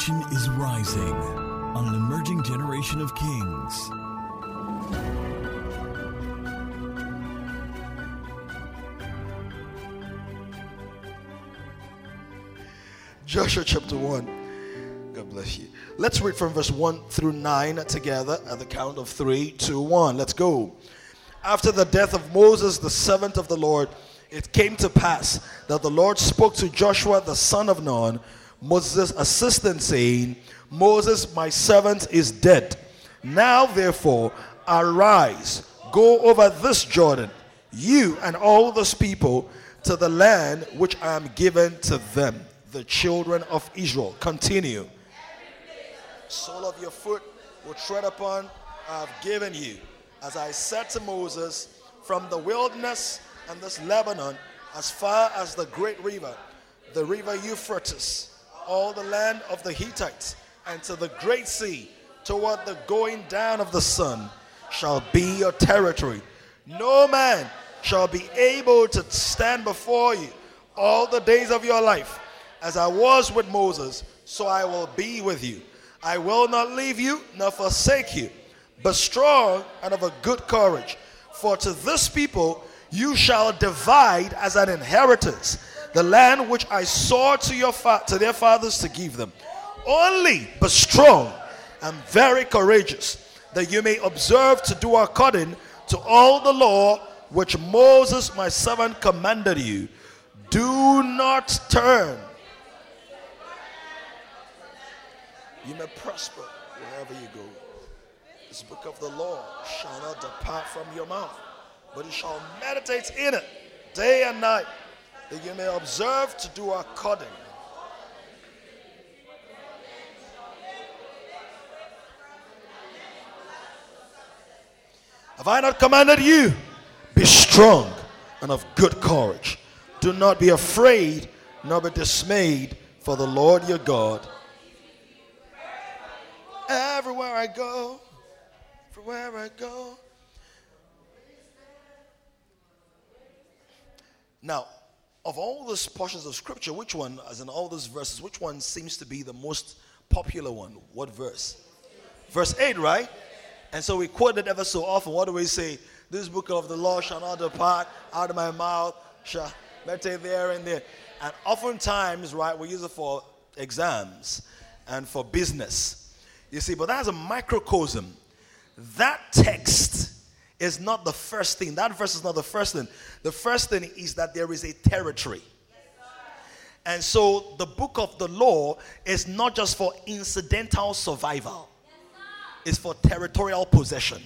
nation is rising on an emerging generation of kings. Joshua chapter 1. God bless you. Let's read from verse 1 through 9 together at the count of 3, 2, 1. Let's go. After the death of Moses, the servant of the Lord, it came to pass that the Lord spoke to Joshua the son of Nun, Moses' assistant, saying, Moses, my servant, is dead. Now, therefore, arise, go over this Jordan, you and all this people, to the land which I am given to them, the children of Israel. Continue. Sole of your foot will tread upon, I have given you. As I said to Moses, from the wilderness and this Lebanon, as far as the great river, the river Euphrates, all the land of the Hittites, and to the great sea, toward the going down of the sun, shall be your territory. No man shall be able to stand before you all the days of your life. As I was with Moses, so I will be with you. I will not leave you nor forsake you. But strong and of a good courage. For to this people you shall divide as an inheritance the land which I swore to your fa- to their fathers to give them. Only but strong and very courageous, that you may observe to do according to all the law which Moses my servant commanded you. Do not turn. You may prosper wherever you go. This book of the law shall not depart from your mouth, but you shall meditate in it day and night, that you may observe to do according. Have I not commanded you? Be strong and of good courage. Do not be afraid, nor be dismayed, for the Lord your God. Everywhere I go, everywhere I go. Now, of all these portions of scripture, which one, as in all those verses, which one seems to be the most popular one? What verse? Verse 8, right? And so we quote it ever so often. What do we say? This book of the law shall not depart out of my mouth, shall meditate there and there. And oftentimes, right, we use it for exams and for business. You see, but that's a microcosm. That text is not the first thing. That verse is not the first thing. The first thing is that there is a territory. And so the book of the law is not just for incidental survival, it's for territorial possession.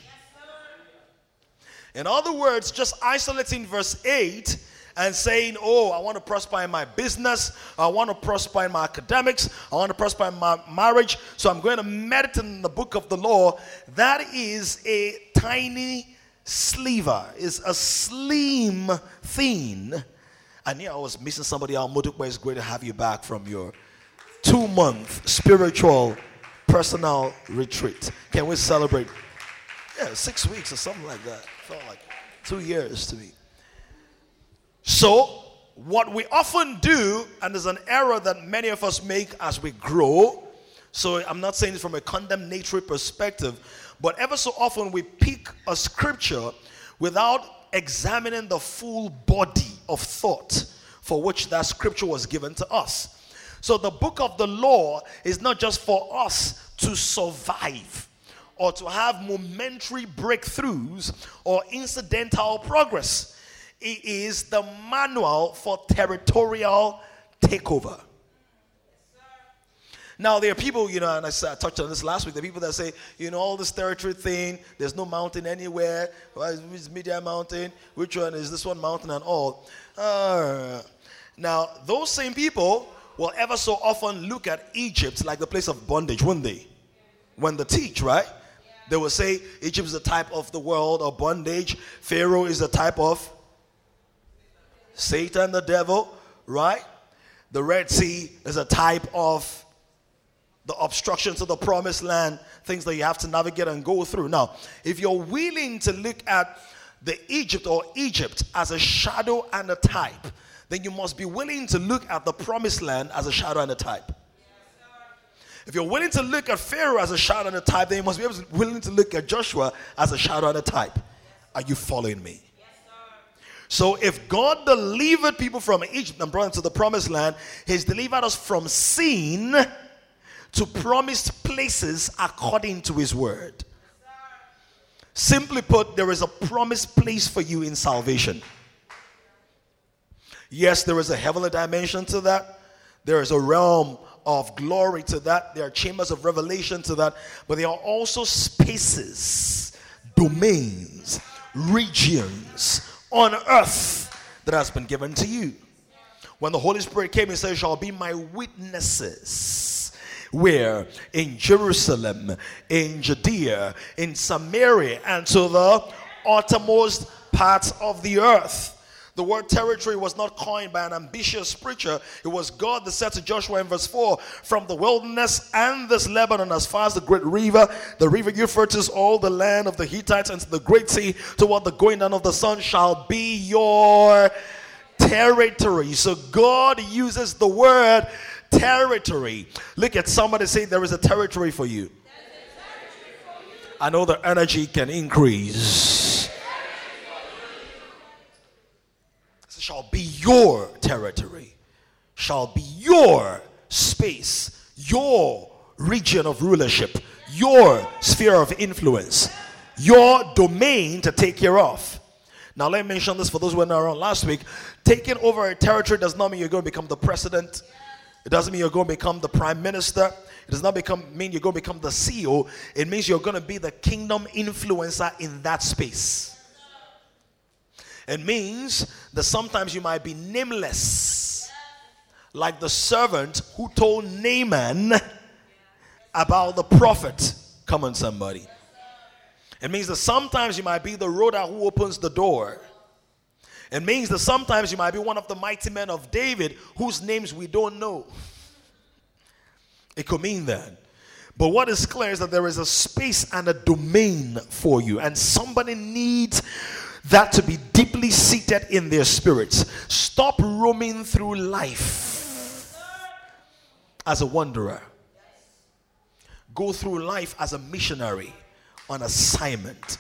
In other words, just isolating verse 8 and saying, Oh, I want to prosper in my business, I want to prosper in my academics, I want to prosper in my marriage, so I'm going to meditate in the book of the law. That is a tiny sliver, is a slim thing. I knew I was missing somebody out. Motukwa is great to have you back from your two month spiritual personal retreat. Can we celebrate? Yeah, six weeks or something like that. Felt like two years to me. So, what we often do, and there's an error that many of us make as we grow. So, I'm not saying this from a condemnatory perspective, but ever so often we pick a scripture without examining the full body of thought for which that scripture was given to us. So, the book of the law is not just for us to survive or to have momentary breakthroughs or incidental progress. It is the manual for territorial takeover. Now, there are people, you know, and I, I touched on this last week. Are people that say, you know, all this territory thing, there's no mountain anywhere. Which is Media Mountain? Which one is this one mountain and all? Uh, now, those same people will ever so often look at Egypt like the place of bondage, wouldn't they? When they teach, right? They will say Egypt is a type of the world of bondage, Pharaoh is a type of Satan, the devil, right? The Red Sea is a type of the obstructions of the promised land, things that you have to navigate and go through. Now, if you're willing to look at the Egypt or Egypt as a shadow and a type, then you must be willing to look at the promised land as a shadow and a type. If you're willing to look at Pharaoh as a shadow and a type, then you must be willing to look at Joshua as a shadow and a type. Are you following me? So if God delivered people from Egypt and brought them to the promised land, He's delivered us from sin to promised places according to His word. Simply put, there is a promised place for you in salvation. Yes, there is a heavenly dimension to that. There is a realm of glory to that. There are chambers of revelation to that. But there are also spaces, domains, regions on earth that has been given to you. When the Holy Spirit came, He said, Shall be my witnesses. Where? In Jerusalem, in Judea, in Samaria, and to the uttermost parts of the earth. The word territory was not coined by an ambitious preacher. It was God that said to Joshua in verse 4 From the wilderness and this Lebanon, as far as the great river, the river Euphrates, all the land of the Hittites, and the great sea, toward the going down of the sun, shall be your territory. So God uses the word territory. Look at somebody say, There is a territory for you. I know the energy can increase. This shall be your territory, shall be your space, your region of rulership, your sphere of influence, your domain to take care of. Now, let me mention this for those who were not around last week. Taking over a territory does not mean you're going to become the president. It doesn't mean you're going to become the prime minister. It does not become, mean you're going to become the CEO. It means you're going to be the kingdom influencer in that space. It means that sometimes you might be nameless, like the servant who told Naaman about the prophet. Come on, somebody. It means that sometimes you might be the Rhoda who opens the door. It means that sometimes you might be one of the mighty men of David whose names we don't know. It could mean that. But what is clear is that there is a space and a domain for you, and somebody needs that to be deeply seated in their spirits. Stop roaming through life as a wanderer. Go through life as a missionary on assignment.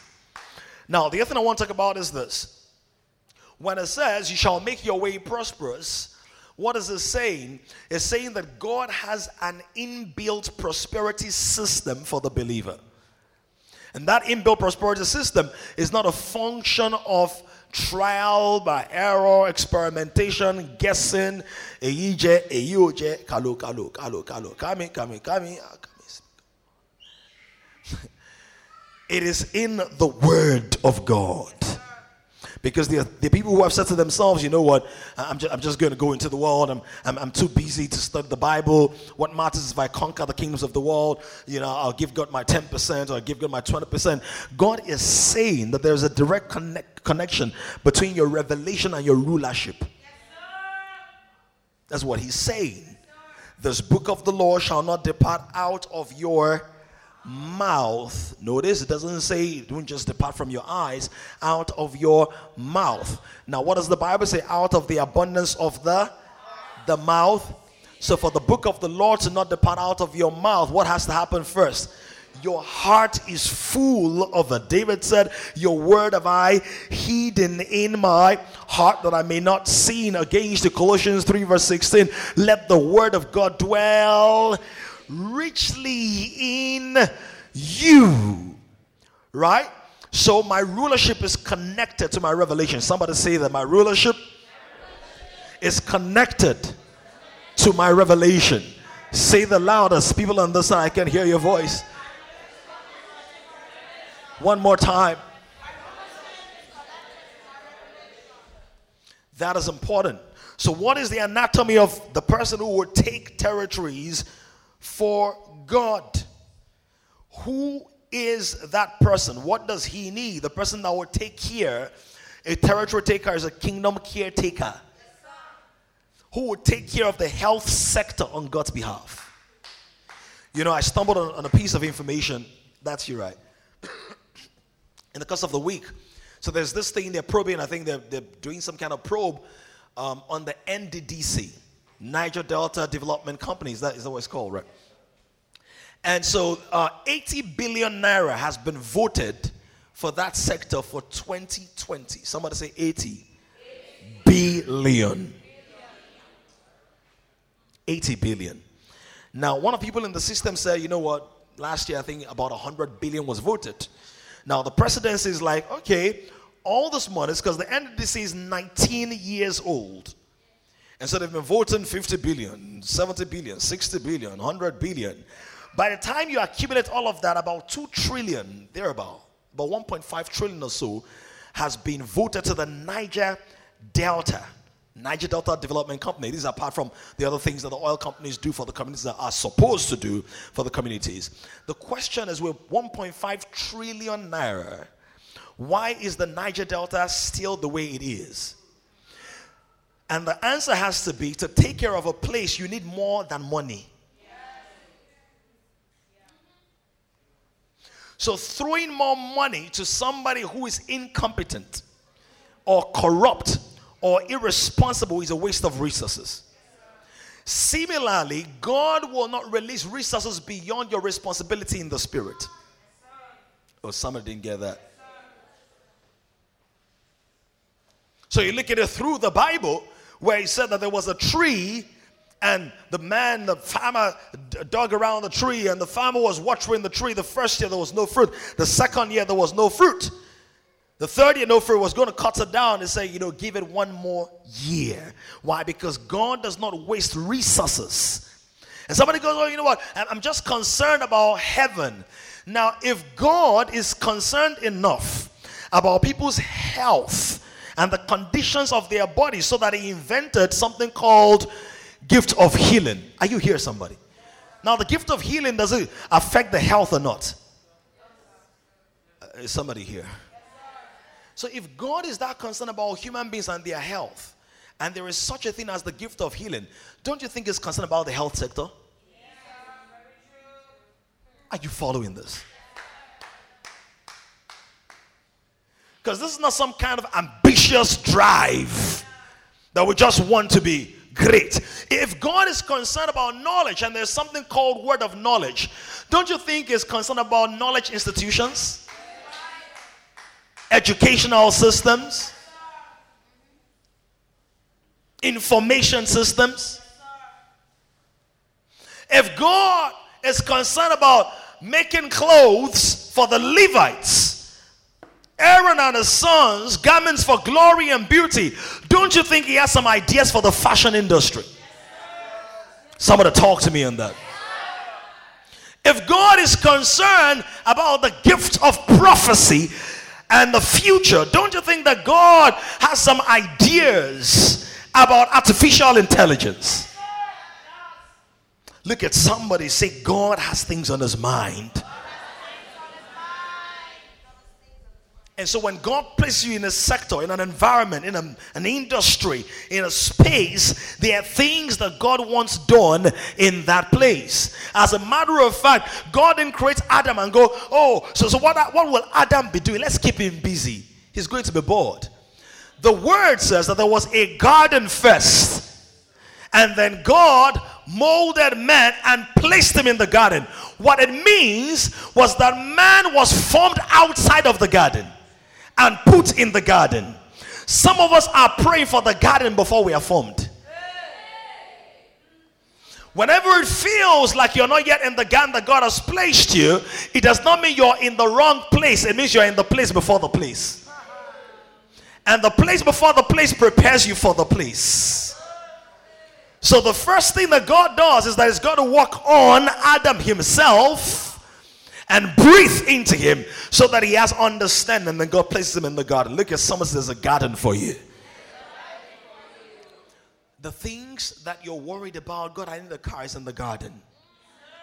Now, the other thing I want to talk about is this. When it says, You shall make your way prosperous, what is it saying? It's saying that God has an inbuilt prosperity system for the believer. And that inbuilt prosperity system is not a function of trial by error, experimentation, guessing, kami, kami, kami. Ah, it is in the Word of God. Because the, the people who have said to themselves, you know what, I'm just, I'm just going to go into the world. I'm, I'm, I'm too busy to study the Bible. What matters is if I conquer the kingdoms of the world, you know, I'll give God my 10% or I'll give God my 20%. God is saying that there's a direct connect, connection between your revelation and your rulership. That's what he's saying. This book of the law shall not depart out of your mouth. Notice it doesn't say don't just depart from your eyes, out of your mouth. Now, what does the Bible say? Out of the abundance of the the mouth. So for the book of the Lord to not depart out of your mouth, what has to happen first? Your heart is full of it. David said, Your word have I hidden in my heart that I may not sin against the Colossians 3, verse 16. Let the word of God dwell richly in you. Right? So my rulership is connected to my revelation. Somebody say that my rulership is connected to my revelation. Say the loudest. People on this side I can hear your voice. One more time. That is important. So, what is the anatomy of the person who would take territories for God. Who is that person? What does he need? The person that will take care. A territory taker is a kingdom caretaker. Who would take care of the health sector on God's behalf? You know, I stumbled on, on a piece of information. That's you, right? In the course of the week. So there's this thing they're probing. I think they're, they're doing some kind of probe um, on the NDDC. Niger Delta Development Companies. That is what it's called, right? And so uh, 80 billion naira has been voted for that sector for 2020. Somebody say 80 billion. 80 billion. Now, one of people in the system said, you know what? Last year, I think about 100 billion was voted. Now, the presidency is like, okay, all this money because the NDC is 19 years old. And so they've been voting 50 billion, 70 billion, 60 billion, 100 billion. By the time you accumulate all of that, about 2 trillion, thereabout, about 1.5 trillion or so, has been voted to the Niger Delta. Niger Delta Development Company. These are apart from the other things that the oil companies do for the communities that are supposed to do for the communities. The question is with 1.5 trillion naira, why is the Niger Delta still the way it is? And the answer has to be to take care of a place, you need more than money. So, throwing more money to somebody who is incompetent or corrupt or irresponsible is a waste of resources. Similarly, God will not release resources beyond your responsibility in the spirit. Oh, somebody didn't get that. So you look at it through the Bible, where he said that there was a tree and the man, the farmer, dug around the tree, and the farmer was watering the tree. The first year there was no fruit. The second year there was no fruit. The third year, no fruit was going to cut it down and say, you know, give it one more year. Why? Because God does not waste resources. And somebody goes, oh, you know what? I'm just concerned about heaven. Now, if God is concerned enough about people's health and the conditions of their body so that he invented something called gift of healing. Are you here, somebody? Now, the gift of healing does it affect the health or not? Uh, is somebody here? So, if God is that concerned about human beings and their health, and there is such a thing as the gift of healing, don't you think He's concerned about the health sector? Are you following this? Because this is not some kind of ambitious drive that we just want to be great. If God is concerned about knowledge and there's something called word of knowledge, don't you think He's concerned about knowledge institutions, educational systems, information systems? If God is concerned about making clothes for the Levites, Aaron and his sons garments for glory and beauty. Don't you think he has some ideas for the fashion industry? Somebody talk to me on that. If God is concerned about the gift of prophecy and the future, don't you think that God has some ideas about artificial intelligence? Look at somebody say, God has things on his mind. And so when God places you in a sector, in an environment, in a, an industry, in a space, there are things that God wants done in that place. As a matter of fact, God didn't create Adam and go, oh, so, so what, what will Adam be doing? Let's keep him busy. He's going to be bored. The word says that there was a garden first. And then God molded man and placed him in the garden. What it means was that man was formed outside of the garden and put in the garden. Some of us are praying for the garden before we are formed. Whenever it feels like you're not yet in the garden that God has placed you, it does not mean you're in the wrong place. It means you're in the place before the place. And the place before the place prepares you for the place. So the first thing that God does is that He's got to work on Adam himself and breathe into him so that he has understanding. Then God places him in the garden. Look at someone says there's a garden for you. The things that you're worried about, God, I need the car is in the garden.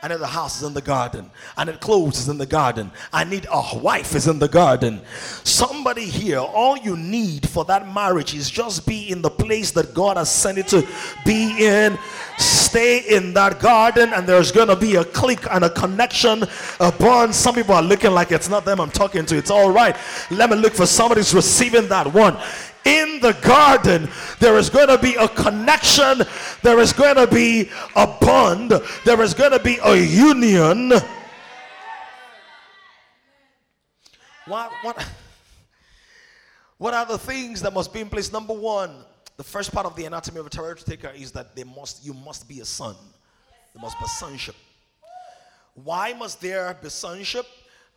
I need a house is in the garden. I need clothes is in the garden. I need a wife is in the garden. Somebody here, all you need for that marriage is just be in the place that God has sent it to be in stay in that garden and there's going to be a click and a connection, a bond. Some people are looking like it's not them I'm talking to. It's all right. Let me look for somebody who's receiving that one. In the garden, there is going to be a connection, there is going to be a bond, there is going to be a union. What, what, what are the things that must be in place? Number one, the first part of the anatomy of a territory taker is that they must, you must be a son. There must be sonship. Why must there be sonship?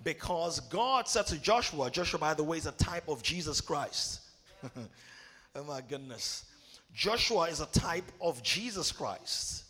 Because God said to Joshua, Joshua, by the way, is a type of Jesus Christ. oh my goodness. Joshua is a type of Jesus Christ.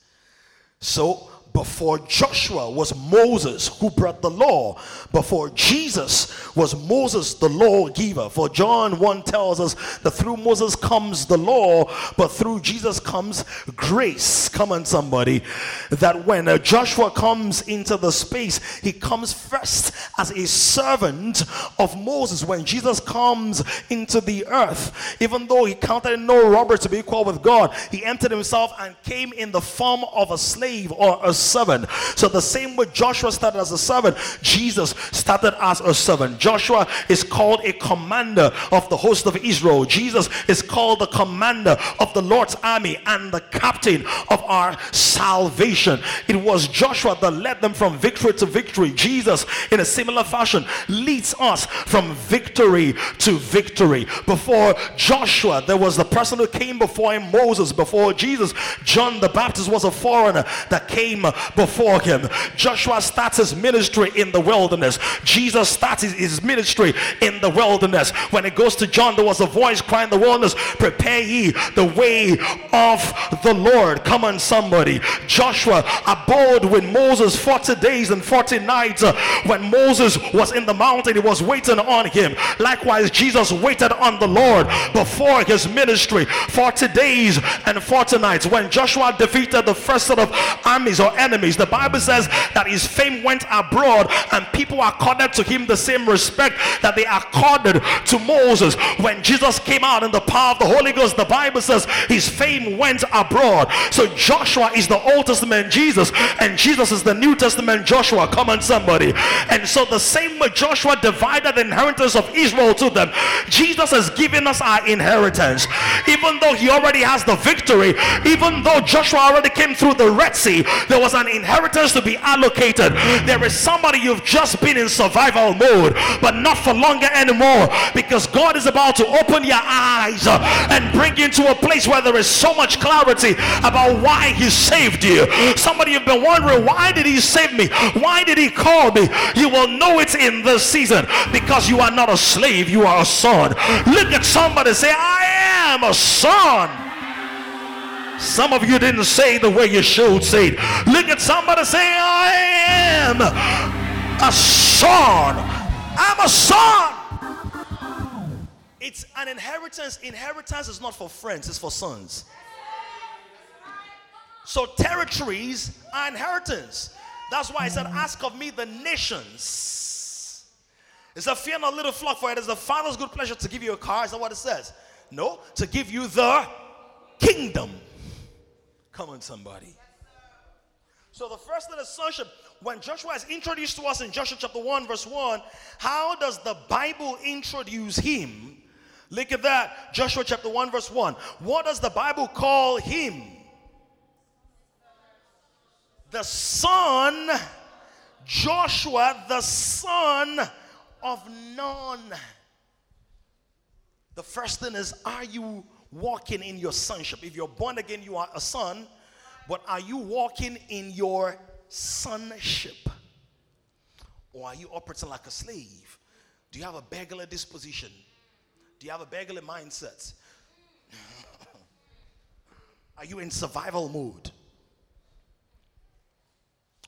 So before Joshua was Moses who brought the law. Before Jesus was Moses the lawgiver. For John 1 tells us that through Moses comes the law, but through Jesus comes grace. Come on, somebody. That when uh, Joshua comes into the space, he comes first as a servant of Moses. When Jesus comes into the earth, even though he counted no robbery to be equal with God, he emptied himself and came in the form of a slave or a servant. So the same way Joshua started as a servant, Jesus started as a servant. Joshua is called a commander of the host of Israel. Jesus is called the commander of the Lord's army and the captain of our salvation. It was Joshua that led them from victory to victory. Jesus, in a similar fashion, leads us from victory to victory. Before Joshua, there was the person who came before him, Moses. Before Jesus, John the Baptist was a foreigner that came before him. Joshua starts his ministry in the wilderness. Jesus starts his ministry in the wilderness. When it goes to John, there was a voice crying in the wilderness, Prepare ye the way of the Lord. Come on, somebody. Joshua abode with Moses 40 days and 40 nights. When Moses was in the mountain, he was waiting on him. Likewise, Jesus waited on the Lord before his ministry 40 days and 40 nights. When Joshua defeated the first set of armies or enemies. The Bible says that his fame went abroad and people accorded to him the same respect that they accorded to Moses. When Jesus came out in the power of the Holy Ghost, the Bible says his fame went abroad. So Joshua is the Old Testament Jesus and Jesus is the New Testament Joshua. Come on, somebody. And so the same way Joshua divided the inheritance of Israel to them, Jesus has given us our inheritance. Even though he already has the victory, even though Joshua already came through the Red Sea, there was an inheritance to be allocated. There is somebody you've just been in survival mode, but not for longer anymore because God is about to open your eyes and bring you into a place where there is so much clarity about why He saved you. Somebody you've been wondering, why did He save me? Why did He call me? You will know it in this season because you are not a slave, you are a son. Look at somebody say, I am a son. Some of you didn't say the way you should say it. Look at somebody say, I am a son. I'm a son. It's an inheritance. Inheritance is not for friends, it's for sons. So territories are inheritance. That's why I said, Ask of me the nations. It's a fear not little flock, for it is the Father's good pleasure to give you a car. Is that what it says? No, to give you the kingdom. Come on, somebody. So the first thing is sonship. When Joshua is introduced to us in Joshua chapter 1, verse 1, how does the Bible introduce him? Look at that. Joshua chapter 1, verse 1. What does the Bible call him? The son, Joshua, the son of Nun. The first thing is, are you walking in your sonship. If you're born again, you are a son, but are you walking in your sonship? Or are you operating like a slave? Do you have a beggarly disposition? Do you have a beggarly mindset? are you in survival mode?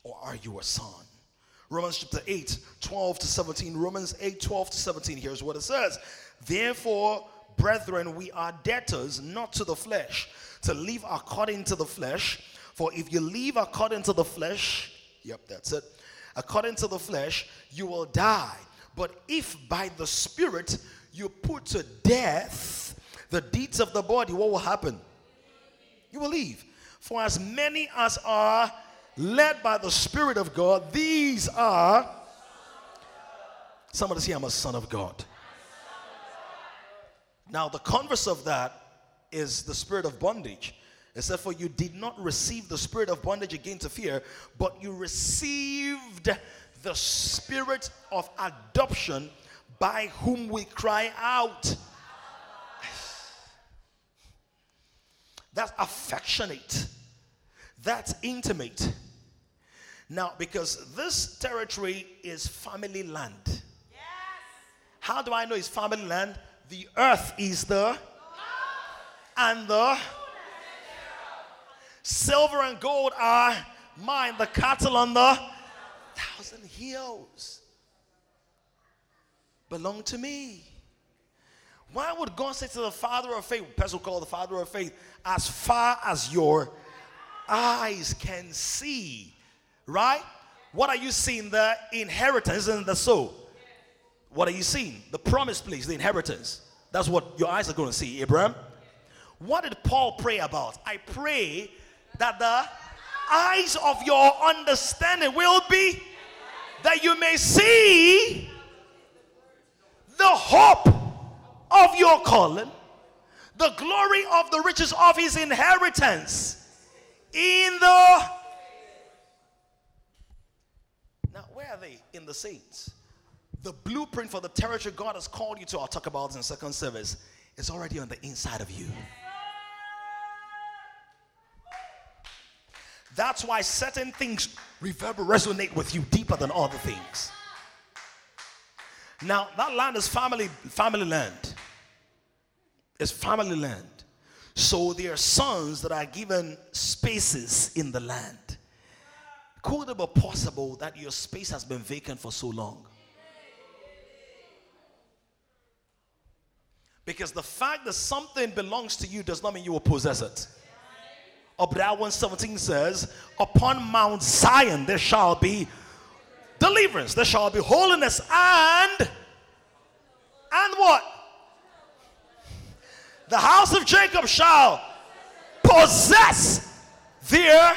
Or are you a son? Romans chapter 8, 12 to 17. Romans 8, 12 to 17. Here's what it says. Therefore, brethren, we are debtors not to the flesh, to live according to the flesh. For if you live according to the flesh, yep, that's it, according to the flesh, you will die. But if by the Spirit you put to death the deeds of the body, what will happen? You will live. For as many as are led by the Spirit of God, these are. Somebody say, I'm a son of God. Now, the converse of that is the spirit of bondage. It said, For you did not receive the spirit of bondage again to fear, but you received the spirit of adoption by whom we cry out. That's affectionate. That's intimate. Now, because this territory is family land. Yes. How do I know it's family land? The earth is the and the silver and gold are mine. The cattle on the thousand hills belong to me. Why would God say to the father of faith, person called the father of faith, as far as your eyes can see, right? What are you seeing? The inheritance and the soul. What are you seeing? The promise, place, the inheritance. That's what your eyes are going to see, Abraham. What did Paul pray about? I pray that the eyes of your understanding will be that you may see the hope of your calling, the glory of the riches of his inheritance in the. Now, where are they? In the saints. The blueprint for the territory God has called you to, I'll talk about in second service, is already on the inside of you. That's why certain things reverberate, resonate with you deeper than other things. Now, that land is family, family land. It's family land. So there are sons that are given spaces in the land. Could it be possible that your space has been vacant for so long? Because the fact that something belongs to you does not mean you will possess it. Obadiah 117 says, Upon Mount Zion there shall be deliverance, there shall be holiness, and and what? The house of Jacob shall possess their.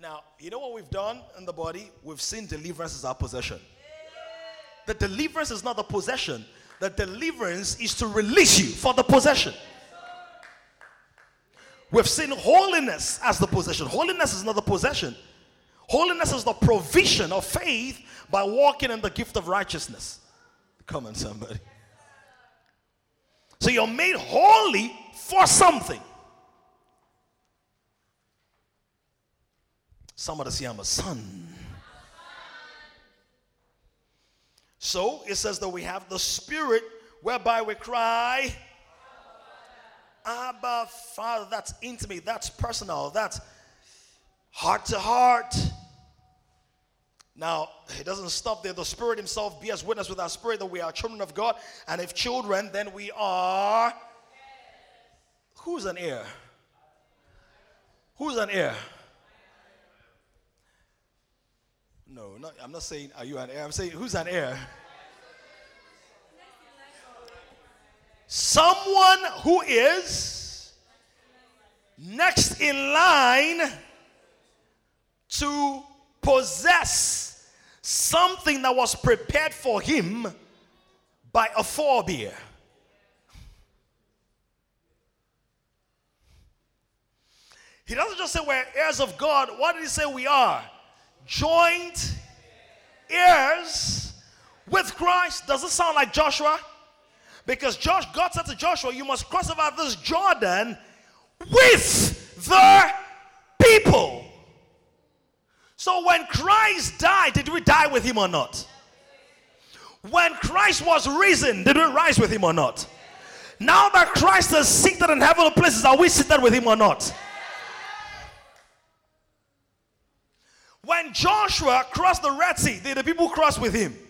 Now, you know what we've done in the body? We've seen deliverance as our possession. The deliverance is not the possession, the deliverance is to release you for the possession. We've seen holiness as the possession. Holiness is not the possession. Holiness is the provision of faith by walking in the gift of righteousness. Come on, somebody. So you're made holy for something. Somebody say, I'm a son. So it says that we have the spirit whereby we cry, Abba, Father. That's intimate, that's personal, that's heart to heart. Now, it doesn't stop there. The Spirit Himself bears witness with our spirit that we are children of God. And if children, then we are. Who's an heir? Who's an heir? No, not, I'm not saying, are you an heir? I'm saying, who's an heir? Someone who is next in line to possess something that was prepared for him by a forebear. He doesn't just say we're heirs of God. What did he say we are? Joint heirs with Christ. Does it sound like Joshua? Because Josh, God said to Joshua, You must cross over this Jordan with the people. So when Christ died, did we die with him or not? When Christ was risen, did we rise with him or not? Now that Christ is seated in heavenly places, are we seated with him or not? When Joshua crossed the Red Sea, did the people cross with him?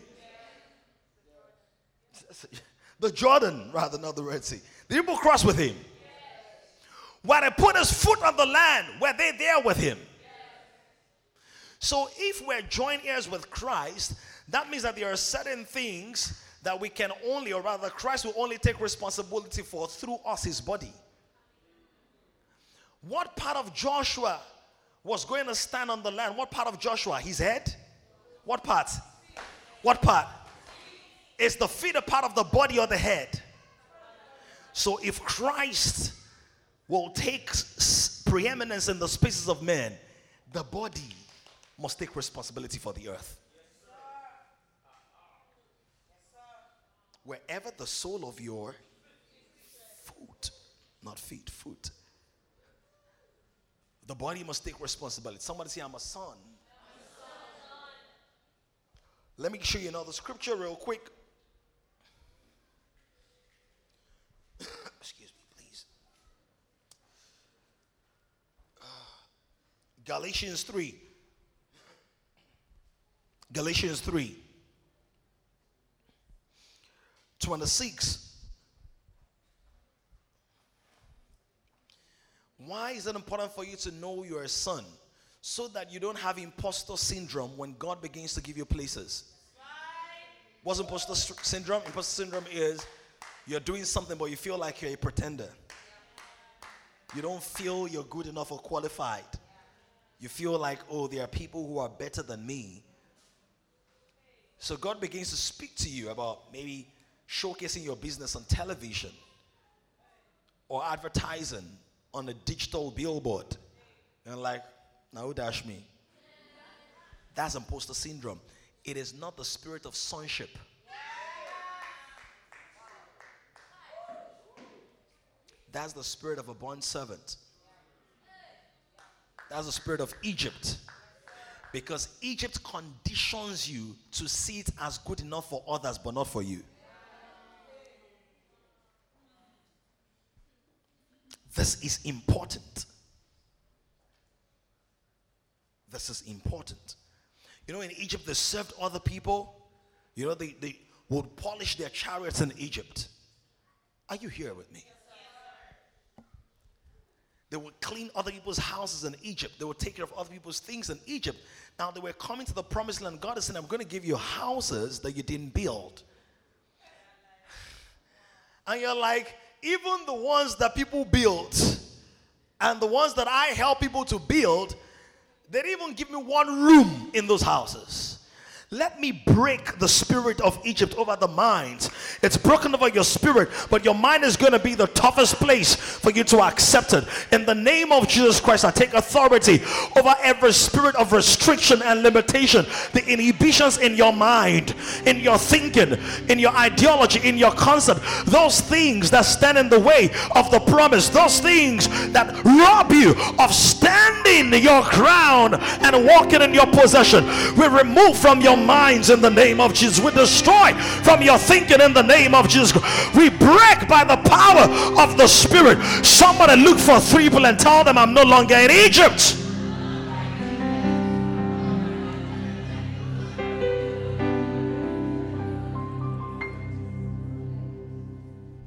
The Jordan, rather, not the Red Sea. The people cross with him. When he put his foot on the land, were they there with him? So if we're joint heirs with Christ, that means that there are certain things that we can only, or rather, Christ will only take responsibility for through us, his body. What part of Joshua was going to stand on the land? What part of Joshua? His head? What part? What part? Is the feet a part of the body or the head? So if Christ will take preeminence in the spaces of men, the body must take responsibility for the earth. Wherever the sole of your foot, not feet, foot, the body must take responsibility. Somebody say, I'm a son. Let me show you another scripture real quick. Excuse me, please. Uh, Galatians 3. Galatians 3. 26. Why is it important for you to know you're a son? So that you don't have imposter syndrome when God begins to give you places. What's imposter syndrome? Imposter syndrome is you're doing something, but you feel like you're a pretender. You don't feel you're good enough or qualified. You feel like, oh, there are people who are better than me. So God begins to speak to you about maybe showcasing your business on television or advertising on a digital billboard. And like, now dash me. That's imposter syndrome. It is not the spirit of sonship. That's the spirit of a born servant. That's the spirit of Egypt. Because Egypt conditions you to see it as good enough for others, but not for you. This is important. This is important. You know, in Egypt, they served other people. You know, they, they would polish their chariots in Egypt. Are you here with me? They would clean other people's houses in Egypt. They would take care of other people's things in Egypt. Now they were coming to the promised land. God is saying, I'm going to give you houses that you didn't build. And you're like, even the ones that people build and the ones that I help people to build, they didn't even give me one room in those houses. Let me break the spirit of Egypt over the minds. It's broken over your spirit, but your mind is going to be the toughest place for you to accept it. In the name of Jesus Christ, I take authority over every spirit of restriction and limitation, the inhibitions in your mind, in your thinking, in your ideology, in your concept, those things that stand in the way of the promise, those things that rob you of standing your ground and walking in your possession. We remove from your minds in the name of Jesus. We destroy from your thinking in the name of Jesus. We break by the power of the Spirit. Somebody look for three people and tell them I'm no longer in Egypt.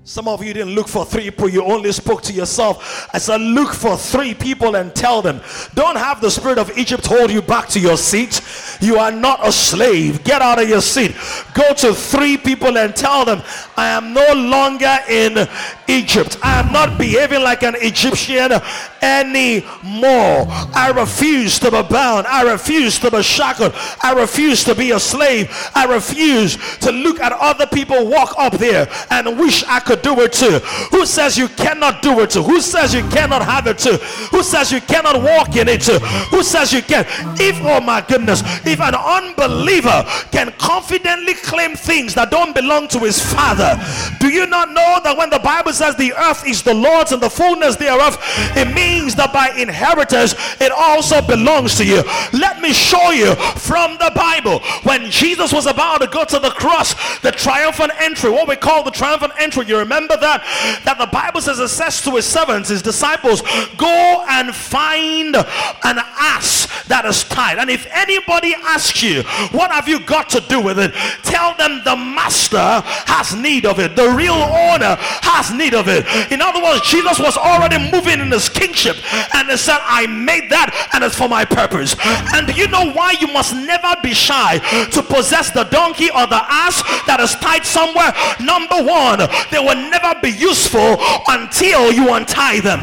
Some of you didn't look for three people, you only spoke to yourself. I said, Look for three people and tell them. Don't have the spirit of Egypt hold you back to your seat. You are not a slave. Get out of your seat. Go to three people and tell them, I am no longer in Egypt. I am not behaving like an Egyptian anymore. I refuse to be bound. I refuse to be shackled. I refuse to be a slave. I refuse to look at other people walk up there and wish I could do it too? Who says you cannot do it too? Who says you cannot have it too? Who says you cannot walk in it too? Who says you can? If, oh my goodness, if an unbeliever can confidently claim things that don't belong to his father, do you not know that when the Bible says the earth is the Lord's and the fullness thereof, it means that by inheritance it also belongs to you. Let me show you from the Bible when Jesus was about to go to the cross, the triumphant entry, what we call the triumphant entry. You remember that? That the Bible says it says to his servants, his disciples, go and find an ass that is tied. And if anybody ask you, what have you got to do with it? Tell them the master has need of it. The real owner has need of it. In other words, Jesus was already moving in his kingship and he said, I made that and it's for my purpose. And do you know why you must never be shy to possess the donkey or the ass that is tied somewhere? Number one, they will never be useful until you untie them.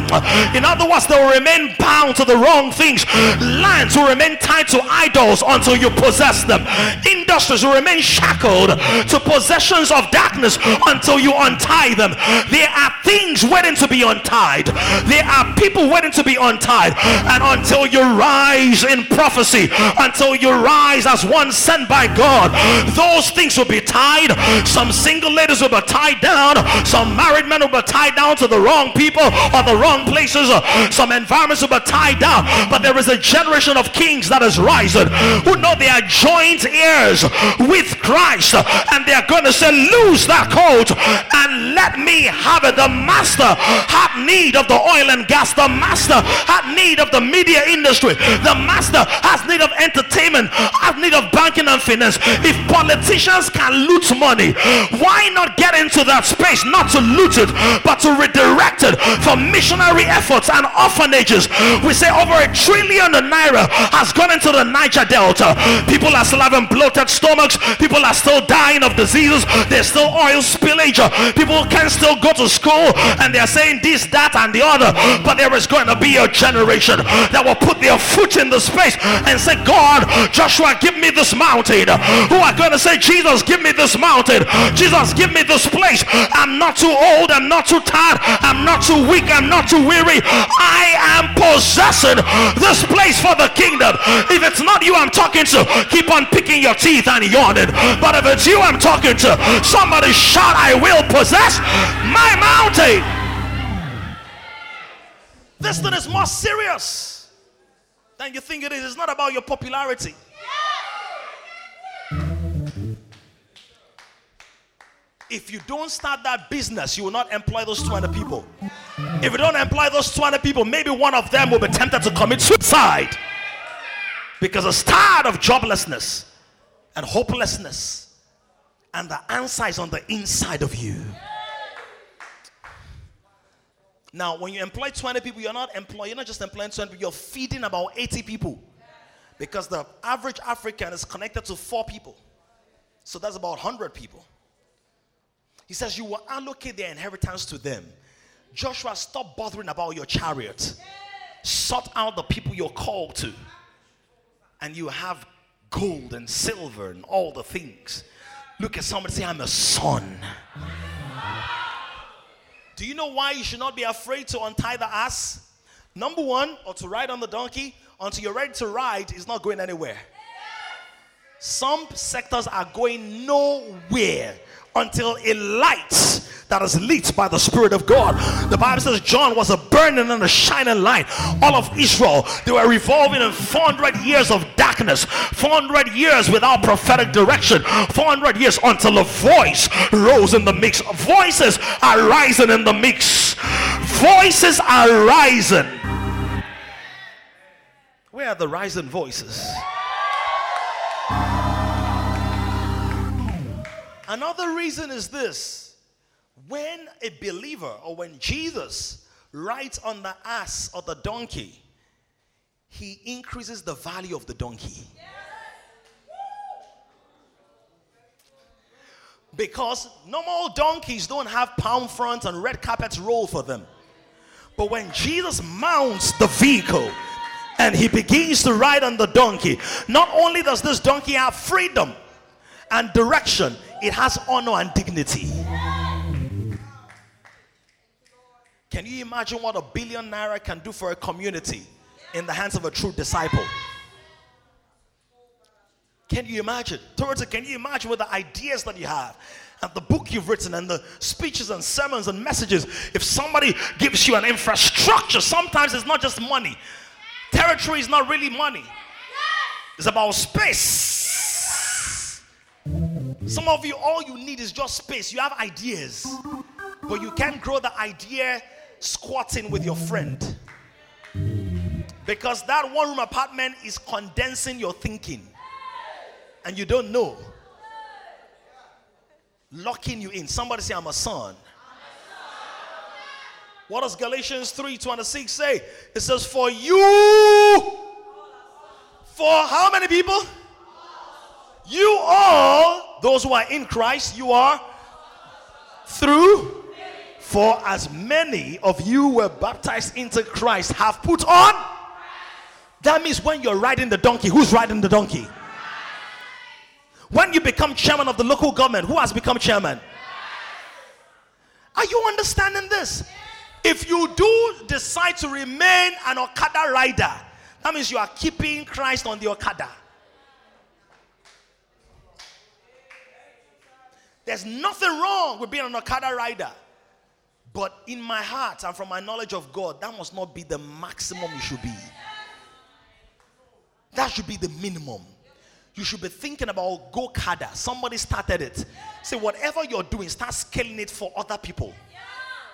In other words, they will remain bound to the wrong things. Lands will remain tied to idols until you possess them. Industries will remain shackled to possessions of darkness until you untie them. There are things waiting to be untied. There are people waiting to be untied. And until you rise in prophecy, until you rise as one sent by God, those things will be tied. Some single ladies will be tied down. Some married men will be tied down to the wrong people or the wrong places. Some environments will be tied down. But there is a generation of kings that is rising who know they are joint heirs with Christ and they are going to say, Lose that coat and let me have it. The master had need of the oil and gas, the master had need of the media industry, the master has need of entertainment, has need of banking and finance. If politicians can loot money, why not get into that space? Not to loot it, but to redirect it for missionary efforts and orphanages. We say over a trillion naira has gone into the Niger Delta. People are still having bloated stomachs, people are still dying of diseases, there's still oil spillage, people can still go to school and they're saying this, that, and the other. But there is going to be a generation that will put their foot in the space and say, God, Joshua, give me this mountain. Who are going to say, Jesus, give me this mountain. Jesus, give me this place. I'm not too old. I'm not too tired. I'm not too weak. I'm not too weary. I am possessing this place for the kingdom. If it's not you I'm talking to, keep on picking your teeth and yawning. But if it's you I'm talking to, somebody shout, I will possess my mountain. This thing is more serious than you think it is. It's not about your popularity. If you don't start that business, you will not employ those 20 people. If you don't employ those 20 people, maybe one of them will be tempted to commit suicide because it's tired of joblessness and hopelessness, and the answer is on the inside of you. Now, when you employ 20 people, you're not employing, you're not just employing 20 people, you're feeding about 80 people. Because the average African is connected to four people. So that's about 100 people. He says, You will allocate their inheritance to them. Joshua, stop bothering about your chariot. Sort out the people you're called to. And you have gold and silver and all the things. Look at somebody say, I'm a son. Do you know why you should not be afraid to untie the ass? Number one, or to ride on the donkey, until you're ready to ride, is not going anywhere. Some sectors are going nowhere until it lights that is lit by the Spirit of God. The Bible says John was a burning and a shining light. All of Israel, they were revolving in 400 years of darkness, 400 years without prophetic direction, 400 years until a voice rose in the mix. Voices are rising in the mix. Voices are rising. Where are the rising voices? Another reason is this when a believer or when Jesus rides on the ass or the donkey, he increases the value of the donkey. Because normal donkeys don't have palm fronts and red carpets roll for them. But when Jesus mounts the vehicle and he begins to ride on the donkey, not only does this donkey have freedom and direction, it has honor and dignity. Can you imagine what a billion naira can do for a community in the hands of a true disciple? Can you imagine? It, can you imagine with the ideas that you have? and the book you've written and the speeches and sermons and messages if somebody gives you an infrastructure sometimes it's not just money territory is not really money it's about space some of you all you need is just space you have ideas but you can't grow the idea squatting with your friend because that one room apartment is condensing your thinking and you don't know. Locking you in. Somebody say, I'm a son. What does Galatians 3:26 say? It says, For you, for how many people? You all, those who are in Christ, you are through. For as many of you were baptized into Christ have put on. That means when you're riding the donkey, who's riding the donkey? When you become chairman of the local government, who has become chairman? Are you understanding this? If you do decide to remain an Okada rider, that means you are keeping Christ on the Okada. There's nothing wrong with being an Okada rider. But in my heart and from my knowledge of God, that must not be the maximum you should be. That should be the minimum. You should be thinking about Gokada. Somebody started it. Say, whatever you're doing, start scaling it for other people.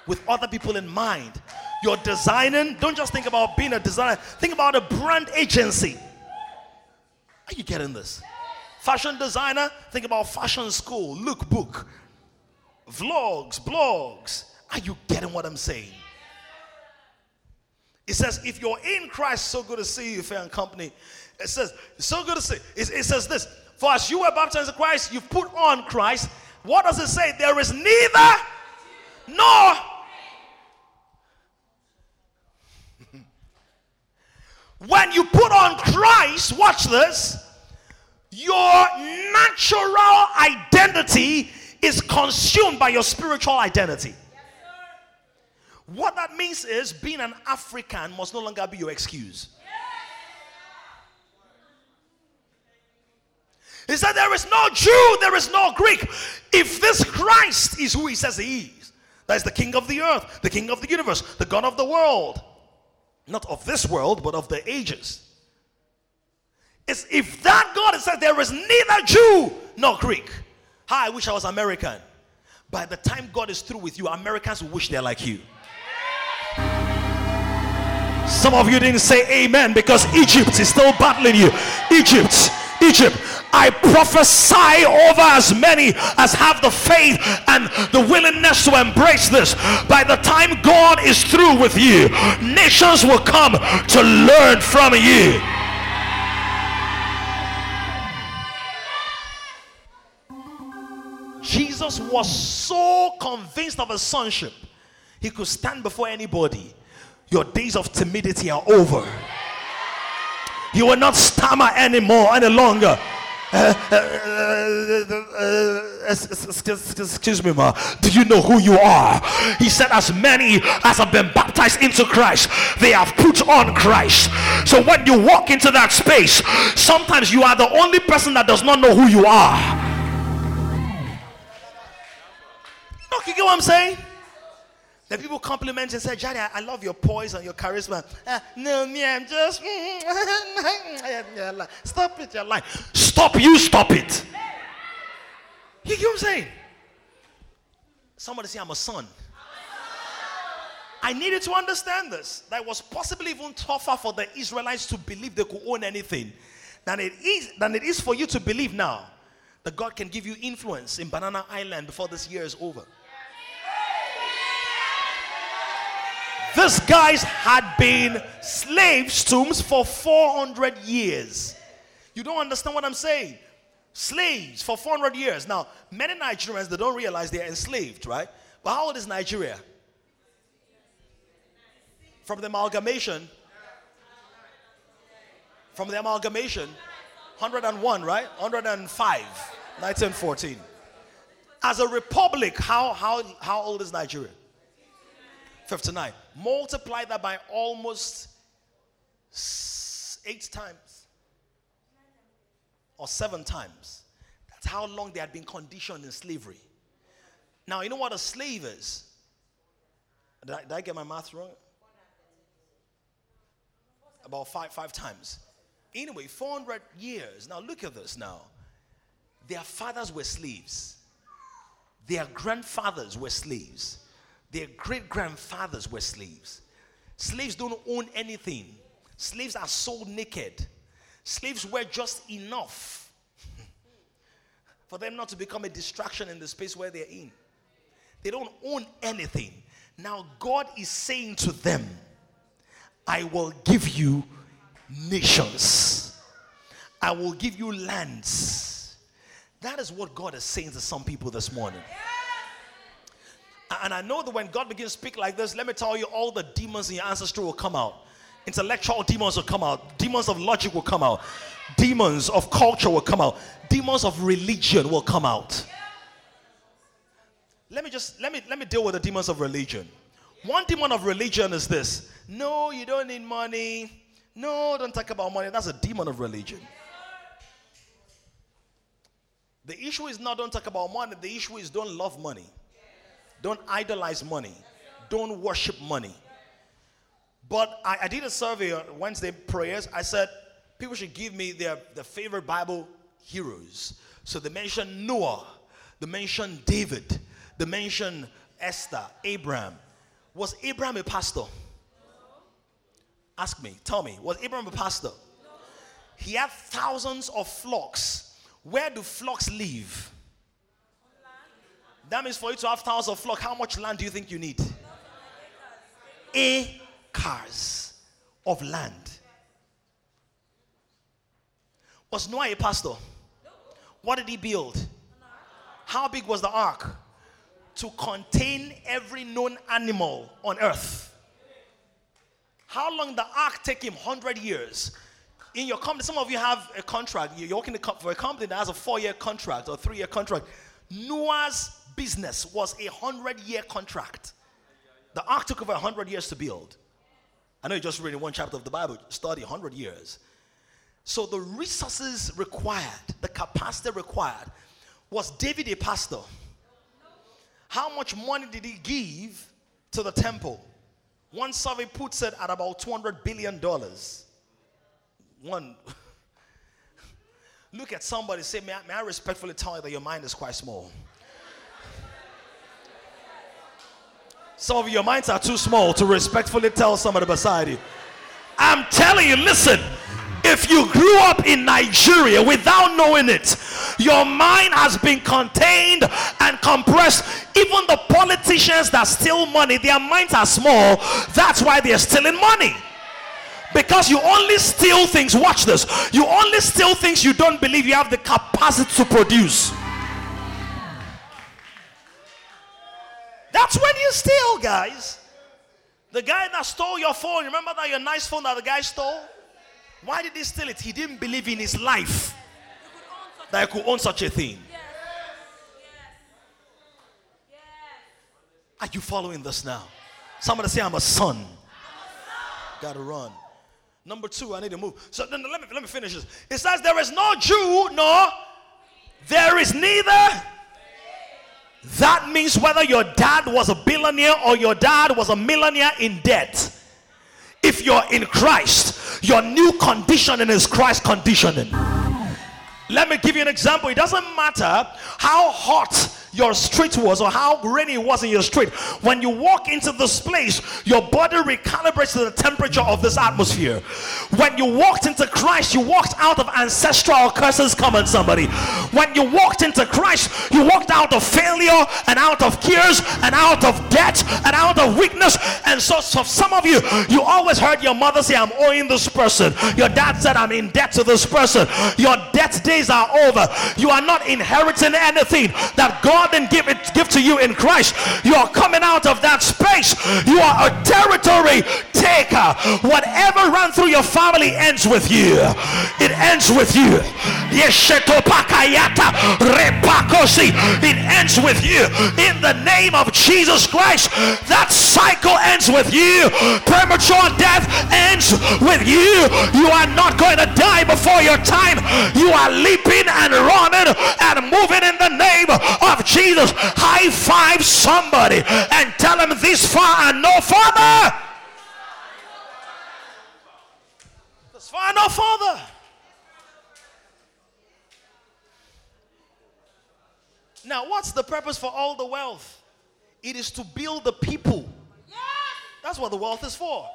With other people in mind. You're designing, don't just think about being a designer, think about a brand agency. Are you getting this? Fashion designer, think about fashion school, lookbook, vlogs, blogs. Are you getting what I'm saying? It says, if you're in Christ, so good to see you, fair and company. It says, so good to see. It, it says this, for as you were baptized in Christ, you've put on Christ. What does it say? There is neither nor. when you put on Christ, watch this, your natural identity is consumed by your spiritual identity. What that means is being an African must no longer be your excuse. He said, There is no Jew, there is no Greek. If this Christ is who he says he is, that is the King of the earth, the King of the universe, the God of the world, not of this world, but of the ages. If that God says there is neither Jew nor Greek. Hi, I wish I was American. By the time God is through with you, Americans will wish they're like you. Some of you didn't say amen because Egypt is still battling you. Egypt, Egypt. I prophesy over as many as have the faith and the willingness to embrace this. By the time God is through with you, nations will come to learn from you. Jesus was so convinced of his sonship, he could stand before anybody. Your days of timidity are over. You will not stammer anymore, any longer. Excuse me, ma. Do you know who you are? He said, As many as have been baptized into Christ, they have put on Christ. So when you walk into that space, sometimes you are the only person that does not know who you are. You get what I'm saying? The people compliment and say, Jari, I, love your poise and your charisma. Uh, no, me, I'm just. stop it, your life. Stop, you stop it. You get what I'm saying? Somebody say, I'm a son. I needed to understand this. That was possibly even tougher for the Israelites to believe they could own anything than it is, than it is for you to believe now that God can give you influence in Banana Island before this year is over. These guys had been slaves to for 400 years. You don't understand what I'm saying? Slaves for 400 years. Now, many Nigerians, they don't realize they're enslaved, right? But how old is Nigeria? From the amalgamation, from the amalgamation, 101, right? 105, 1914. As a republic, how, how, how old is Nigeria? 59. Multiply that by almost eight times or seven times. That's how long they had been conditioned in slavery. Now, you know what a slave is? Did I, did I get my math wrong? About five, five times. Anyway, 400 years. Now, look at this now. Their fathers were slaves, their grandfathers were slaves. Their great grandfathers were slaves. Slaves don't own anything, slaves are sold naked. Slaves wear just enough for them not to become a distraction in the space where they're in. They don't own anything. Now, God is saying to them, I will give you nations, I will give you lands. That is what God is saying to some people this morning. And I know that when God begins to speak like this, let me tell you, all the demons in your ancestry will come out. Intellectual demons will come out. Demons of logic will come out. Demons of culture will come out. Demons of religion will come out. Let me just let me let me deal with the demons of religion. One demon of religion is this. No, you don't need money. No, don't talk about money. That's a demon of religion. The issue is not don't talk about money. The issue is don't love money. Don't idolize money. Don't worship money. But I, I did a survey on Wednesday prayers. I said people should give me their, their favorite Bible heroes. So they mentioned Noah, they mentioned David, they mentioned Esther, Abraham. Was Abraham a pastor? Ask me, tell me, was Abraham a pastor? He had thousands of flocks. Where do flocks live? That means for you to have thousands of flock, how much land do you think you need? Acres of land. Was Noah a pastor? What did he build? How big was the ark? To contain every known animal on earth. How long did the ark take him? 100 years. In your company, some of you have a contract. You're working for a company that has a four year contract or three year contract. Noah's business was a hundred year contract. The ark took over a hundred years to build. I know you just read in one chapter of the Bible, study a hundred years. So the resources required, the capacity required, was David a pastor? How much money did he give to the temple? One survey puts it at about $200 billion. One. Look at somebody say, may I, may I respectfully tell you that your mind is quite small? Some of your minds are too small to respectfully tell somebody beside you. I'm telling you, listen, if you grew up in Nigeria without knowing it, your mind has been contained and compressed. Even the politicians that steal money, their minds are small. That's why they're stealing money. Because you only steal things, watch this, you only steal things you don't believe you have the capacity to produce. That's when you steal, guys. The guy that stole your phone, remember that your nice phone that the guy stole? Why did he steal it? He didn't believe in his life that he could own such a thing. Are you following this now? Somebody say, I'm a son. Gotta run. Number two, I need to move. So let me, let me finish this. It says, There is no Jew, no, there is neither that means whether your dad was a billionaire or your dad was a millionaire in debt, if you're in Christ, your new conditioning is Christ conditioning. Let me give you an example. It doesn't matter how hot your street was or how rainy it was in your street. When you walk into this place, your body recalibrates to the temperature of this atmosphere. When you walked into Christ, you walked out of ancestral curses. Come on, somebody. When you walked into Christ, you walked out of failure and out of tears and out of debt and out of weakness. And so, so some of you, you always heard your mother say, I'm owing this person. Your dad said, I'm in debt to this person. Your debt days are over. You are not inheriting anything that God God didn't give it give to you in Christ. You are coming out of that space. You are a territory taker. Whatever ran through your family ends with you. It ends with you. It ends with you. In the name of Jesus Christ, that cycle ends with you. Premature death ends with you. You are not going to die before your time. You are leaping and running and moving in the name of Jesus, high five somebody and tell them this far and no further. This far and no further. Now, what's the purpose for all the wealth? It is to build the people. That's what the wealth is for.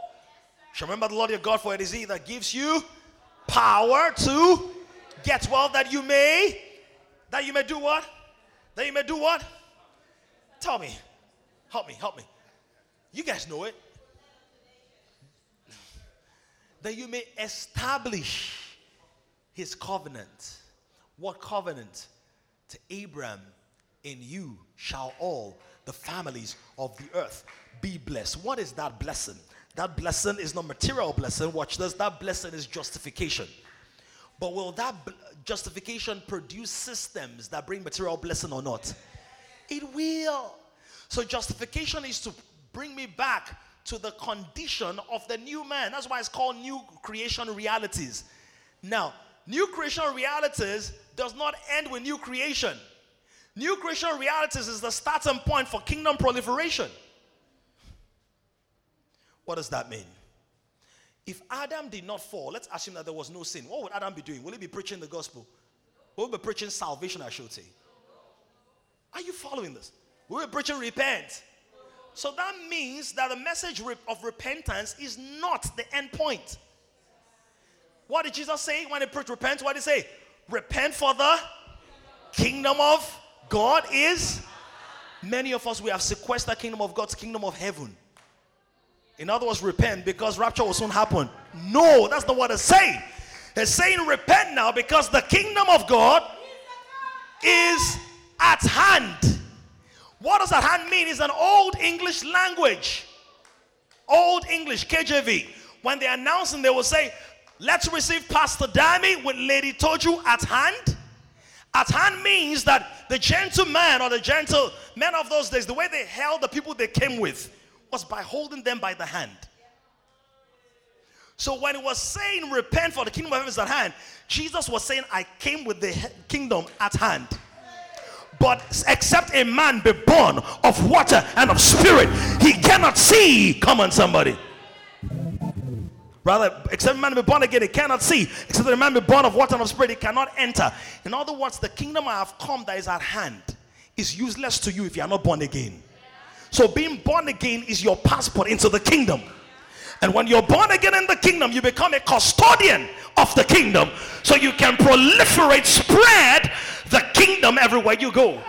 Remember the Lord your God, for it is He that gives you power to get wealth that you may That you may do what? That may do what? Tell me. Help me, help me. You guys know it. That you may establish his covenant. What covenant? To Abraham, in you shall all the families of the earth be blessed. What is that blessing? That blessing is not material blessing. Watch this. That blessing is justification. But will that justification produce systems that bring material blessing or not? It will. So justification is to bring me back to the condition of the new man. That's why it's called new creation realities. Now, new creation realities does not end with new creation. New creation realities is the starting point for kingdom proliferation. What does that mean? If Adam did not fall, let's assume that there was no sin. What would Adam be doing? Will he be preaching the gospel? Will he be preaching salvation, I should say? Are you following this? Will he be preaching repent? So that means that the message of repentance is not the end point. What did Jesus say when he preached repent? What did he say? Repent for the kingdom of God is. Many of us, we have sequestered kingdom of God's kingdom of heaven. In other words, repent because rapture will soon happen. No, that's not what it's saying. It's saying repent now because the kingdom of God is at hand. What does at hand mean? It's an old English language. Old English, KJV. When they announce and they will say, let's receive Pastor Dami with Lady Toju at hand. At hand means that the gentleman or the gentle men of those days, the way they held the people they came with was by holding them by the hand. So when he was saying, Repent for the kingdom of heaven is at hand, Jesus was saying, I came with the kingdom at hand. But except a man be born of water and of spirit, he cannot see. Come on, somebody. Rather, except a man be born again, he cannot see. Except a man be born of water and of spirit, he cannot enter. In other words, the kingdom I have come that is at hand is useless to you if you are not born again. So being born again is your passport into the kingdom. And when you're born again in the kingdom, you become a custodian of the kingdom. So you can proliferate, spread the kingdom everywhere you go.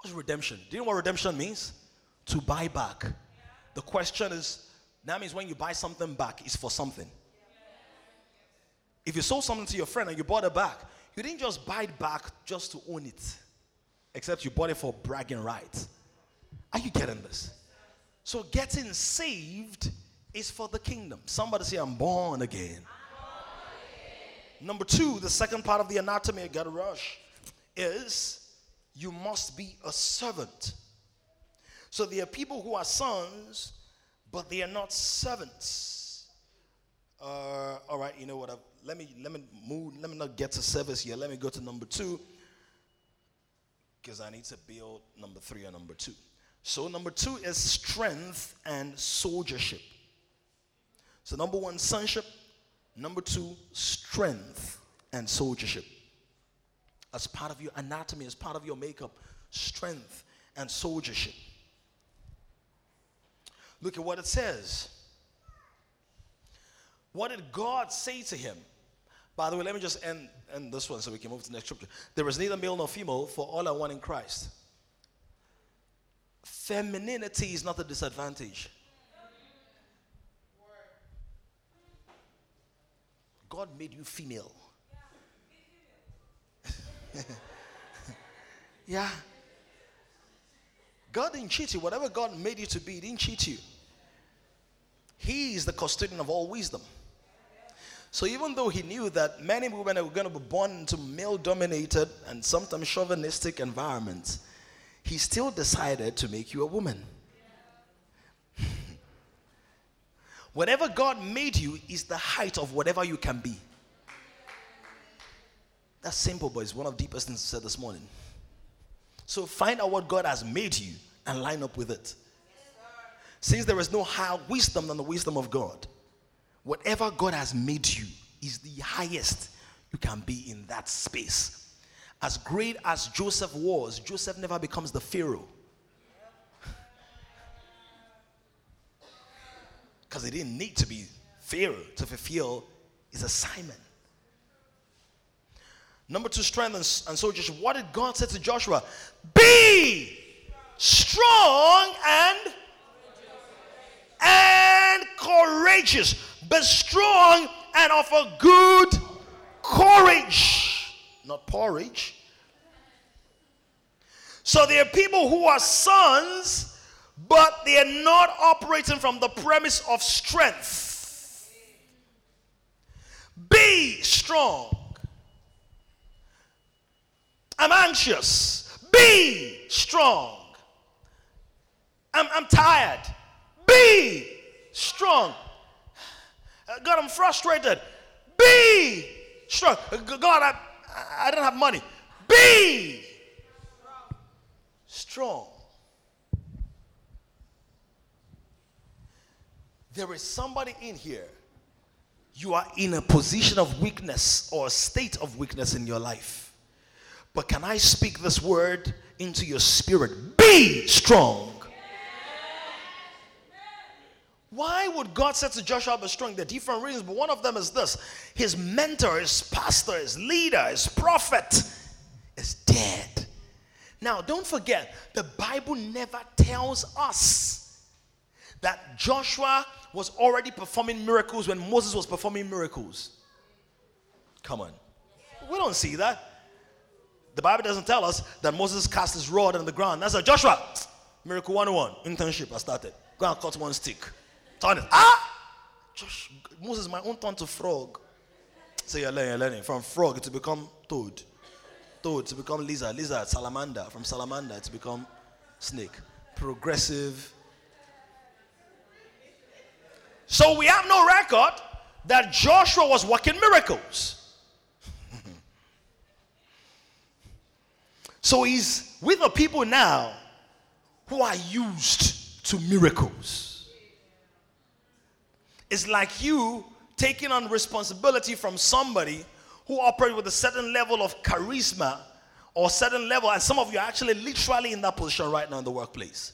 What's redemption? Do you know what redemption means? To buy back. The question is that means when you buy something back, it's for something. If you sold something to your friend and you bought it back, you didn't just buy it back just to own it, except you bought it for bragging rights. Are you getting this? So getting saved is for the kingdom. Somebody say, I'm born again. Number two, the second part of the anatomy, I gotta rush, is you must be a servant. So there are people who are sons, but they are not servants. Uh, all right, you know what? I've, let me let me move. Let me not get to service here. Let me go to number two because I need to build number three and number two. So number two is strength and soldiership. So number one, sonship. Number two, strength and soldiership. As part of your anatomy, as part of your makeup, strength and soldiership. Look at what it says. What did God say to him? By the way, let me just end, end this one so we can move to the next scripture. There is neither male nor female, for all are one in Christ. Femininity is not a disadvantage. God made you female. yeah. God didn't cheat you. Whatever God made you to be, He didn't cheat you. He is the custodian of all wisdom. So even though he knew that many women were going to be born into male dominated and sometimes chauvinistic environments, he still decided to make you a woman. whatever God made you is the height of whatever you can be. That's simple, but it's one of the deepest things said this morning. So find out what God has made you and line up with it. Since there is no higher wisdom than the wisdom of God, whatever God has made you is the highest you can be in that space. As great as Joseph was, Joseph never becomes the Pharaoh. Because he didn't need to be Pharaoh to fulfill his assignment. Number two, strength and, and soldiers. What did God say to Joshua? Be strong and and courageous. Be strong and of a good courage, not porridge. So there are people who are sons, but they are not operating from the premise of strength. Be strong. I'm anxious. Be strong. I'm, I'm tired. Be strong. Uh, God, I'm frustrated. Be strong. Uh, God, I, I don't have money. Be strong. There is somebody in here. You are in a position of weakness or a state of weakness in your life. But can I speak this word into your spirit? Be strong. Why would God say to Joshua be strong? There are different reasons, but one of them is this his mentor, his pastor, his leader, his prophet is dead. Now, don't forget, the Bible never tells us that Joshua was already performing miracles when Moses was performing miracles. Come on. We don't see that. The Bible doesn't tell us that Moses cast his rod on the ground. That's a Joshua. Miracle 101. Internship. I started. Go and cut one stick. Turn it. Ah! Josh, Moses, my own turn to frog. So you're learning, you're learning. From frog to become toad. Toad to become lizard. Lizard, salamander. From salamander to become snake. Progressive. So we have no record that Joshua was working miracles. so he's with the people now who are used to miracles. It's like you taking on responsibility from somebody who operates with a certain level of charisma or certain level, and some of you are actually literally in that position right now in the workplace.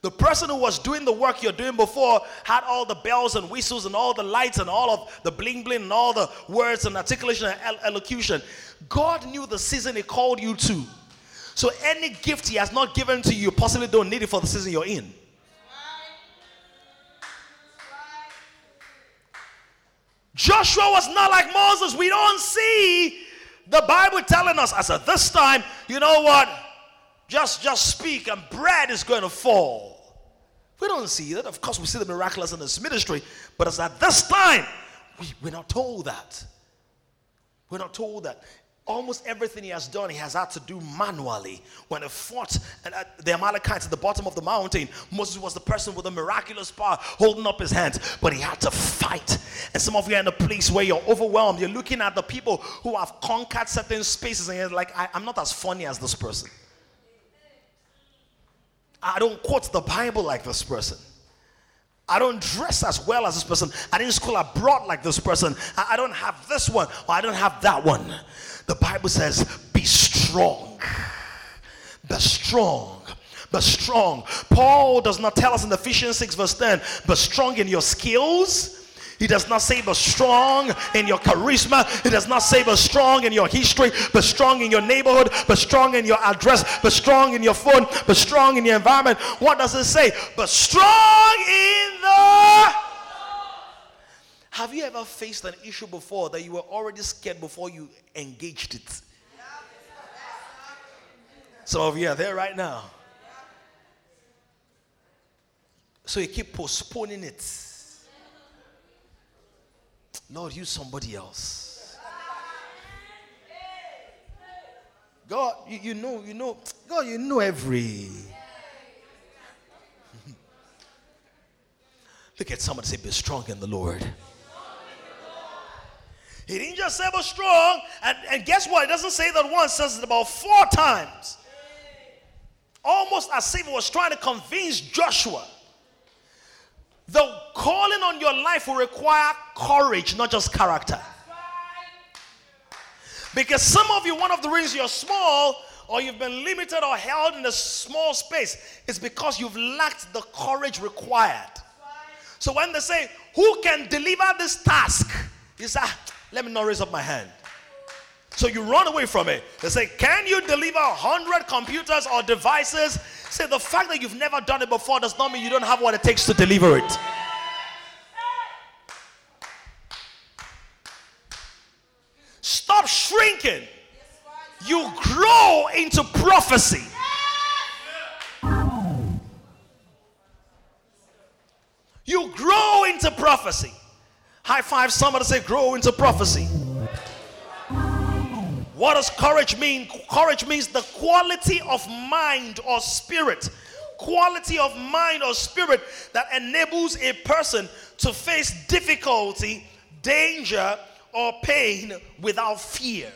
The person who was doing the work you're doing before had all the bells and whistles and all the lights and all of the bling bling and all the words and articulation and elocution. God knew the season He called you to. So any gift He has not given to you, possibly don't need it for the season you're in. Joshua was not like Moses. We don't see the Bible telling us as at this time, you know what? Just just speak and bread is going to fall. We don't see that. Of course, we see the miraculous in this ministry, but as at this time, we, we're not told that. We're not told that almost everything he has done, he has had to do manually. When he fought uh, the Amalekites at the bottom of the mountain, Moses was the person with the miraculous power holding up his hands, but he had to fight. And some of you are in a place where you're overwhelmed. You're looking at the people who have conquered certain spaces, and you're like, I, I'm not as funny as this person. I don't quote the Bible like this person. I don't dress as well as this person. I didn't school abroad like this person. I don't have this one or I don't have that one. The Bible says, be strong. Be strong. Be strong. Paul does not tell us in Ephesians 6, verse 10, be strong in your skills. He does not say be strong in your charisma. He does not say be strong in your history, but strong in your neighborhood, but strong in your address, but strong in your phone, but strong in your environment. What does it say? But strong in the have you ever faced an issue before that you were already scared before you engaged it? Some of you are there right now. So you keep postponing it. Lord, use somebody else. God, you, you know, you know, God, you know every. Look at somebody say, Be strong in the Lord. He didn't just say was strong. And, and guess what? It doesn't say that once, it says it about four times. Almost as if it was trying to convince Joshua. The calling on your life will require courage, not just character. Because some of you, one of the reasons you're small or you've been limited or held in a small space is because you've lacked the courage required. So when they say, Who can deliver this task? You say, ah, let me not raise up my hand. So you run away from it. They say, Can you deliver 100 computers or devices? Say, the fact that you've never done it before does not mean you don't have what it takes to deliver it. Stop shrinking. You grow into prophecy. You grow into prophecy. High five somebody say, Grow into prophecy. What does courage mean? Courage means the quality of mind or spirit. Quality of mind or spirit that enables a person to face difficulty, danger, or pain without fear.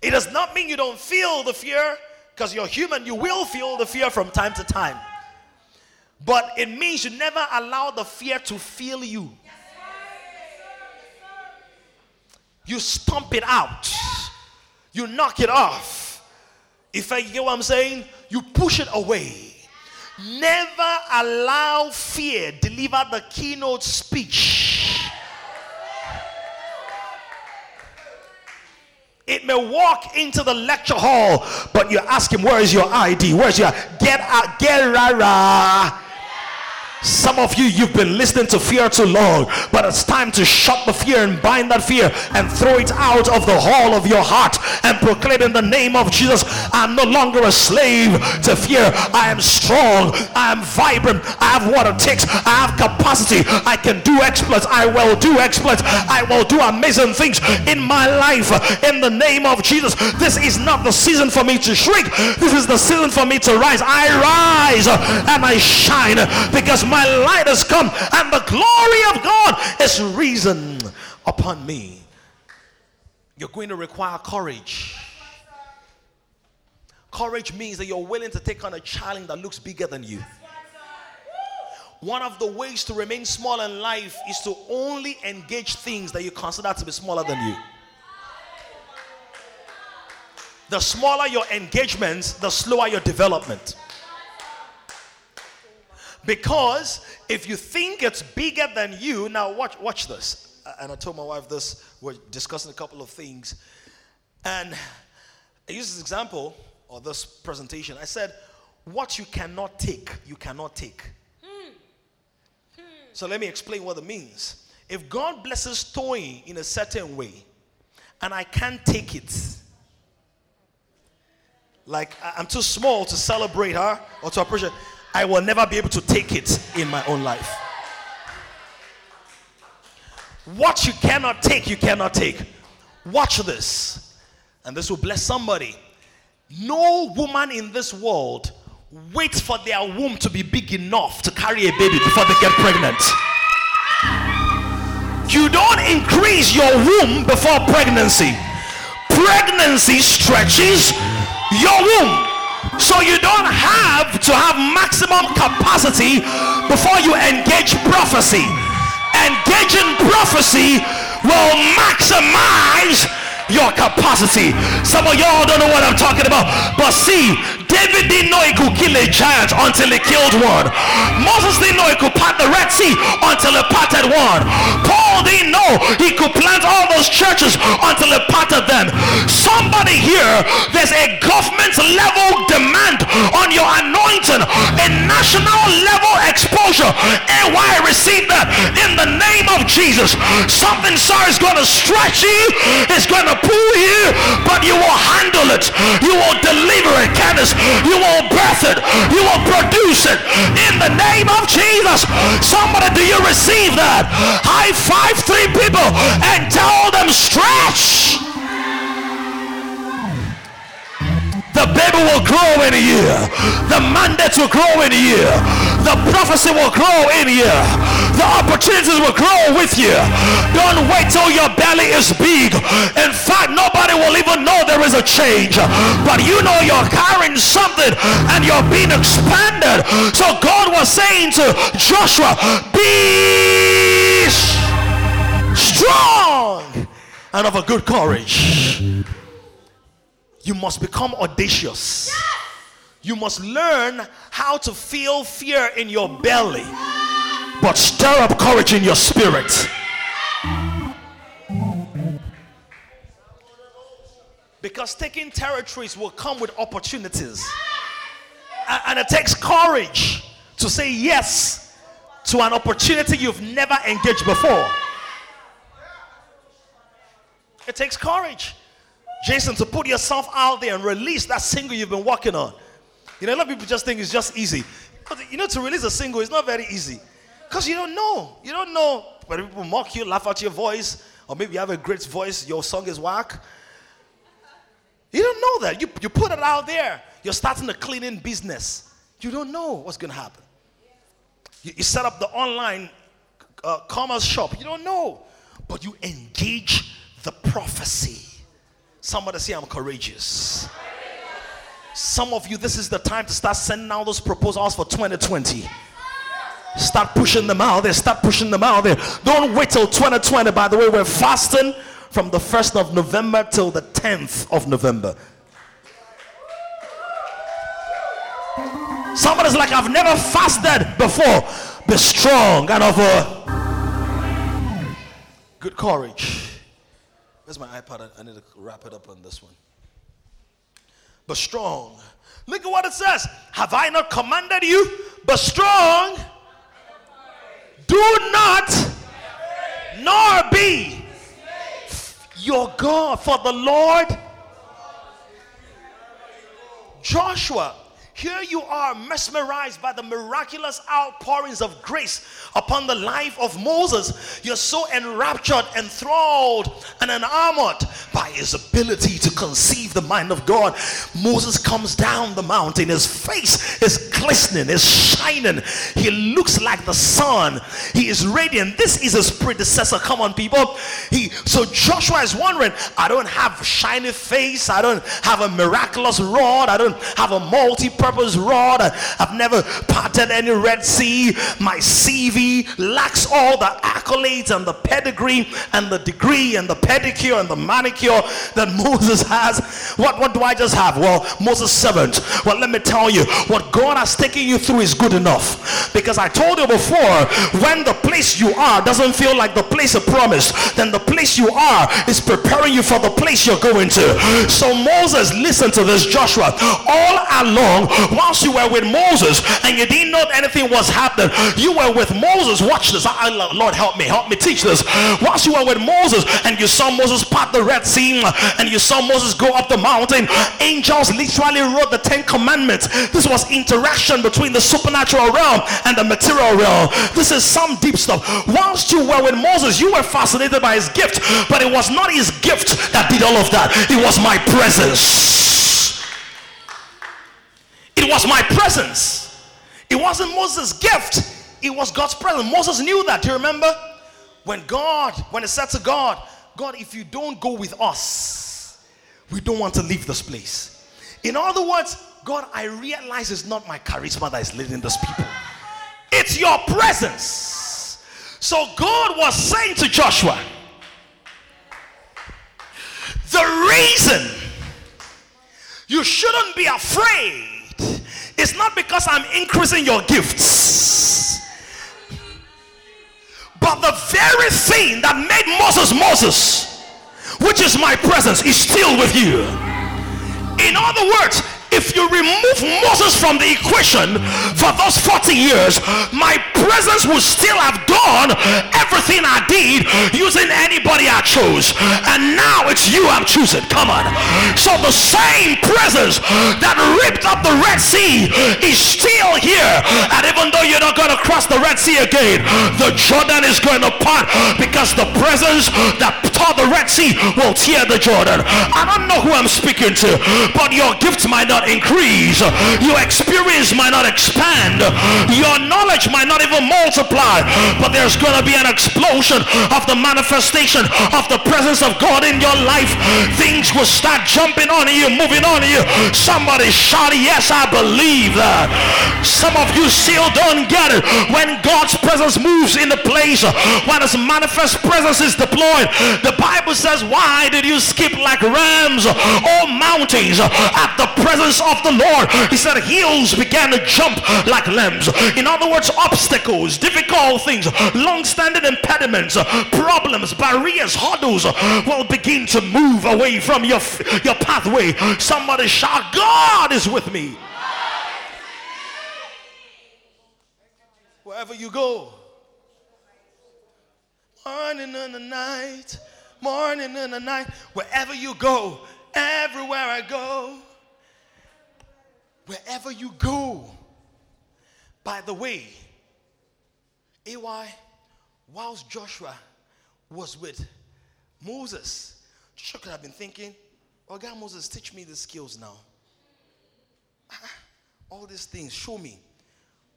It does not mean you don't feel the fear because you're human, you will feel the fear from time to time. But it means you never allow the fear to feel you. You stomp it out, you knock it off. If I get what I'm saying, you push it away. Never allow fear deliver the keynote speech. It may walk into the lecture hall, but you ask him, Where is your ID? Where's your get out, get rara? Some of you, you've been listening to fear too long, but it's time to shut the fear and bind that fear and throw it out of the hall of your heart and proclaim in the name of Jesus I'm no longer a slave to fear. I am strong, I am vibrant, I have what it takes, I have capacity, I can do exploits, I will do exploits, I will do amazing things in my life. In the name of Jesus. This is not the season for me to shrink, this is the season for me to rise. I rise and I shine because my light has come and the glory of God is risen upon me. You're going to require courage. Courage means that you're willing to take on a challenge that looks bigger than you. One of the ways to remain small in life is to only engage things that you consider to be smaller than you. The smaller your engagements, the slower your development. Because if you think it's bigger than you, now watch, watch this. And I told my wife this, we're discussing a couple of things. And I used this example or this presentation. I said, What you cannot take, you cannot take. So let me explain what it means. If God blesses Toy in a certain way, and I can't take it, like I'm too small to celebrate her or to appreciate, I will never be able to take it in my own life. What you cannot take, you cannot take. Watch this, and this will bless somebody. No woman in this world waits for their womb to be big enough to carry a baby before they get pregnant. You don't increase your womb before pregnancy. Pregnancy stretches your womb. So you don't have to have maximum capacity before you engage prophecy. Engaging prophecy will maximize your capacity. Some of y'all don't know what I'm talking about. But see, David didn't know he could kill a giant until he killed one. Moses didn't know he could part the Red Sea until he parted one. Paul didn't know he could plant all those churches until he parted them. Somebody here, there's a government level demand on your anointing, a national level exposure. And why receive that in the name of Jesus. Something sir is going to stretch you, it's going to pull you, but you will handle it. You will deliver it, Candace. You will birth it. You will produce it in the name of Jesus. Somebody, do you receive that? High five three people and tell them stretch. The baby will grow in a year. The mandate will grow in a year. The prophecy will grow in a year. The opportunities will grow with you. Don't wait till your belly is big. In fact, nobody will even know there is a change. But you know you're carrying something and you're being expanded. So God was saying to Joshua, be strong and of a good courage you must become audacious. Yes! You must learn how to feel fear in your belly, but stir up courage in your spirit. Because taking territories will come with opportunities. And it takes courage to say yes to an opportunity you've never engaged before. It takes courage. Jason, to put yourself out there and release that single you've been working on. You know, a lot of people just think it's just easy. But you know, to release a single is not very easy. Because you don't know. You don't know whether people mock you, laugh at your voice, or maybe you have a great voice, your song is whack. You don't know that. You, you put it out there. You're starting a cleaning business. You don't know what's going to happen. You, you, set up the online uh, commerce shop. You don't know. But you engage the prophecy. Somebody say, I'm courageous. Some of you, this is the time to start sending out those proposals for 2020. Start pushing them out there. Start pushing them out there. Don't wait till 2020. By the way, we're fasting from the 1st of November till the 10th of November. Somebody's like, I've never fasted before. Be strong and of a good courage. Where's my iPad? I need to wrap it up on this one. But strong. Look at what it says. Have I not commanded you? But strong. Do not, nor be your God, for the Lord. Joshua here you are mesmerized by the miraculous outpourings of grace upon the life of Moses. You're so enraptured, enthralled, and enamored by his ability to conceive the mind of God. Moses comes down the mountain, his face is glistening, is shining. He looks like the sun, he is radiant. This is his predecessor. Come on, people. He so Joshua is wondering, I don't have a shiny face, I don't have a miraculous rod, I don't have a multi purpose rod. I've never parted any Red Sea. My CV lacks all the accolades and the pedigree and the degree and the pedicure and the manicure that Moses has. What, what do I just have? Well, Moses' servant. Well, let me tell you, what God has taken you through is good enough. Because I told you before, when the place you are doesn't feel like the place of promise, then the place you are is preparing you for the place you're going to. So Moses, listen to this, Joshua. All along, once you were with Moses and you didn't know anything was happening, you were with Moses. Watch this. I, Lord, help me. Help me teach this. Once you were with Moses and you saw Moses part the Red Sea and you saw Moses go up the mountain, angels literally wrote the Ten Commandments. This was interaction between the supernatural realm and the material realm. This is some deep stuff. Once you were with Moses, you were fascinated by his gift, but it was not his gift that did all of that. It was my presence. It was my presence. It wasn't Moses' gift. It was God's presence. Moses knew that. Do you remember? When God, when it said to God, God, if you don't go with us, we don't want to leave this place. In other words, God, I realize it's not my charisma that is leading this people. It's your presence. So God was saying to Joshua, the reason you shouldn't be afraid it's not because I'm increasing your gifts. But the very thing that made Moses Moses, which is my presence, is still with you. In other words, if you remove Moses from the equation for those 40 years, my presence would still have done everything I did using anybody I chose. And now it's you I'm choosing. Come on. So the same presence that ripped up the Red Sea is still here. And even though you're not going to cross the Red Sea again, the Jordan is going to part because the presence that tore the Red Sea will tear the Jordan. I don't know who I'm speaking to, but your gift might not not increase. Your experience might not expand. Your knowledge might not even multiply. But there's going to be an explosion of the manifestation of the presence of God in your life. Things will start jumping on you, moving on you. Somebody shout, yes, I believe that. Some of you still don't get it. When God's presence moves in the place, when his manifest presence is deployed, the Bible says, why did you skip like rams or mountains at the presence presence of the Lord, he said, hills began to jump like lambs. In other words, obstacles, difficult things, long standing impediments, problems, barriers, hurdles will begin to move away from your, your pathway. Somebody shout, God is with me. Wherever you go, morning and the night, morning and the night, wherever you go, everywhere I go, wherever you go. By the way, AY, whilst Joshua was with Moses, Joshua could have been thinking, Oh, God, Moses, teach me the skills now. Ah, all these things, show me.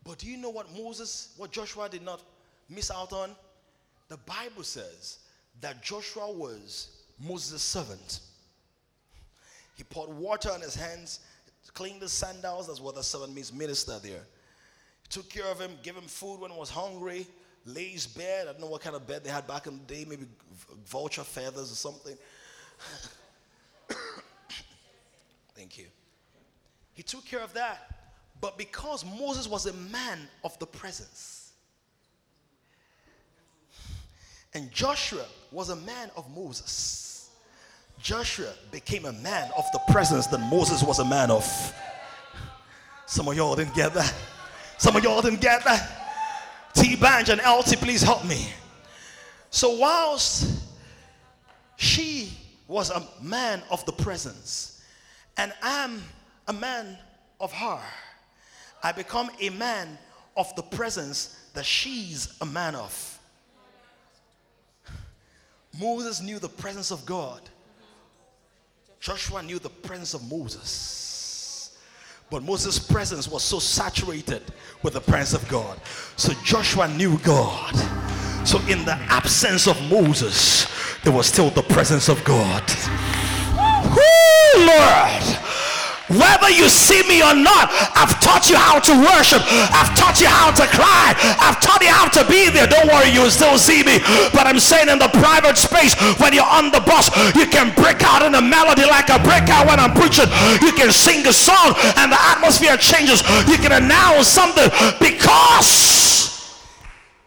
But do you know what Moses, what Joshua did not miss out on? The Bible says that Joshua was Moses' servant. He poured water on his hands, cleaned the sandals. That's what the servant means, minister there. He took care of him, gave him food when he was hungry, lay his bed. I don't know what kind of bed they had back in the day, maybe vulture feathers or something. Thank you. He took care of that. But because Moses was a man of the presence, and Joshua was a man of Moses, Joshua became a man of the presence that Moses was a man of. Some of y'all didn't get that. Some of y'all didn't get that. T Banj and LT, please help me. So, whilst she was a man of the presence, and I'm a man of her, I become a man of the presence that she's a man of. Moses knew the presence of God. Joshua knew the presence of Moses. But Moses' presence was so saturated with the presence of God. So Joshua knew God. So in the absence of Moses, there was still the presence of God. Woo, Lord. Whether you see me or not, I've taught you how to worship. I've taught you how to cry. I've taught you how to be there. Don't worry, you'll still see me. But I'm saying in the private space, when you're on the bus, you can break out in a melody like a breakout when I'm preaching. You can sing a song and the atmosphere changes. You can announce something because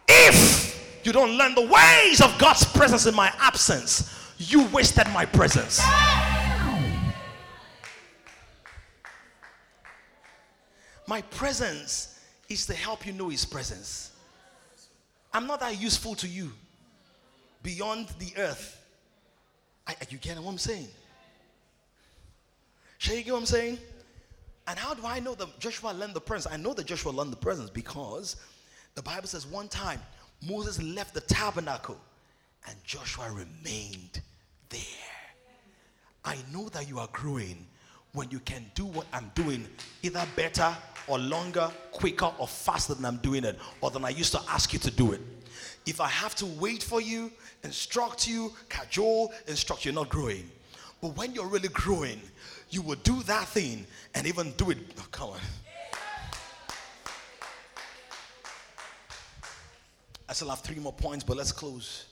if you don't learn the ways of God's presence in my absence, you wasted my presence. My presence is to help you know His presence. I'm not that useful to you beyond the earth. I, you get what I'm saying? Shall you get what I'm saying? And how do I know that Joshua learned the presence? I know that Joshua learned the presence because the Bible says one time Moses left the tabernacle and Joshua remained there. I know that you are growing when you can do what I'm doing either better or longer, quicker or faster than I'm doing it, or than I used to ask you to do it. If I have to wait for you, instruct you, cajole, instruct you, you're not growing. But when you're really growing, you will do that thing and even do it. Oh, come on. I still have three more points, but let's close.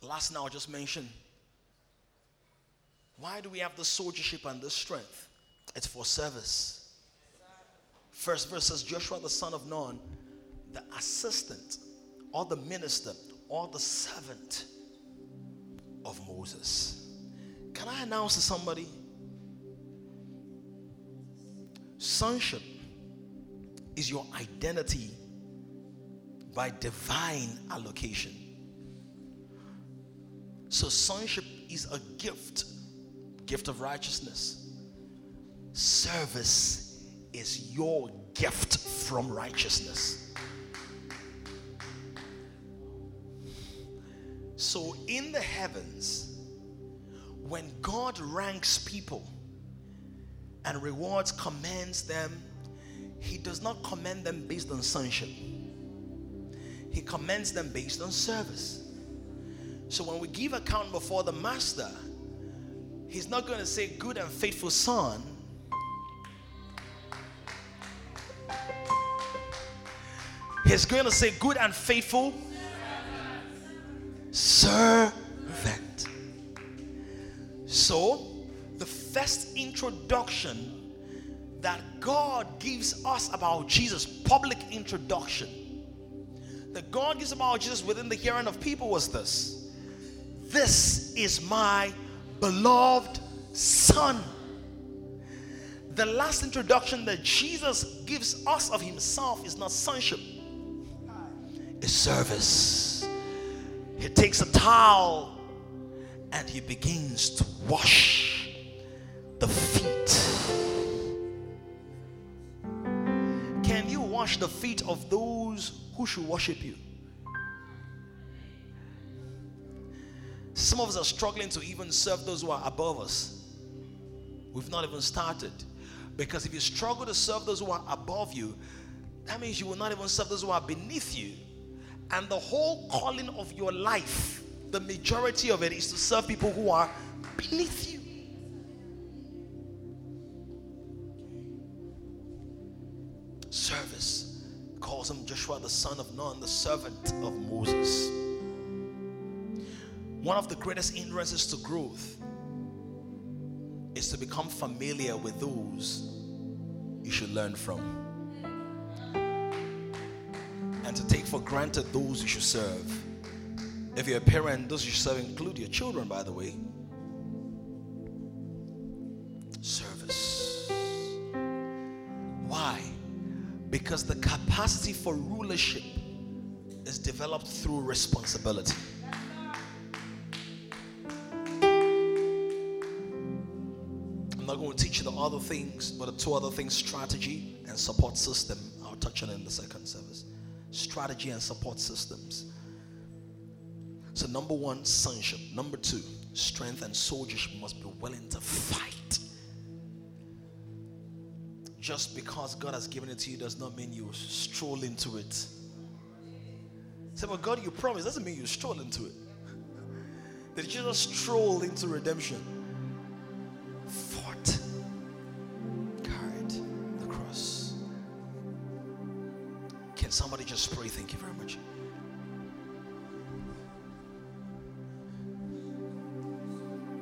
The last now I just mentioned why do we have the soldiership and the strength? It's for service. First verse says Joshua the son of Nun, the assistant or the minister or the servant of Moses. Can I announce to somebody? Sonship is your identity by divine allocation. So, sonship is a gift gift of righteousness. Service is your gift from righteousness. So, in the heavens, when God ranks people and rewards, commends them, He does not commend them based on sonship, He commends them based on service. So, when we give account before the Master, He's not going to say, Good and faithful son. He's going to say, Good and faithful servant. So, the first introduction that God gives us about Jesus, public introduction, that God gives about Jesus within the hearing of people was this This is my beloved Son. The last introduction that Jesus gives us of Himself is not sonship, it's service. He takes a towel and he begins to wash the feet. Can you wash the feet of those who should worship you? Some of us are struggling to even serve those who are above us. We've not even started. Because if you struggle to serve those who are above you, that means you will not even serve those who are beneath you. And the whole calling of your life the majority of it is to serve people who are beneath you. Service calls him Joshua, the son of Nun, the servant of Moses. One of the greatest hindrances to growth is to become familiar with those you should learn from and to take for granted those you should serve. If you're a parent, those you serve include your children, by the way. Service. Why? Because the capacity for rulership is developed through responsibility. The other things, but the two other things strategy and support system. I'll touch on it in the second service. Strategy and support systems. So, number one, sonship. Number two, strength and soldiership must be willing to fight. Just because God has given it to you does not mean you stroll into it. Say, well, God, you promised. Doesn't mean you stroll into it. Did you just stroll into redemption? Somebody just pray? Thank you very much.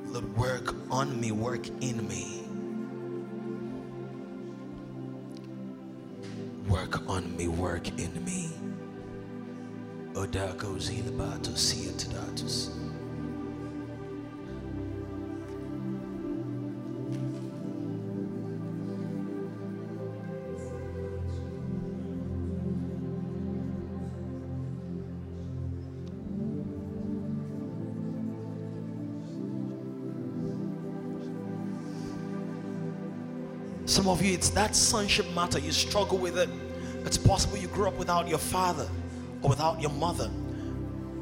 Lord, work on me, work in me. Work on me, work in me. Odako. Some of you, it's that sonship matter. You struggle with it. It's possible you grew up without your father or without your mother.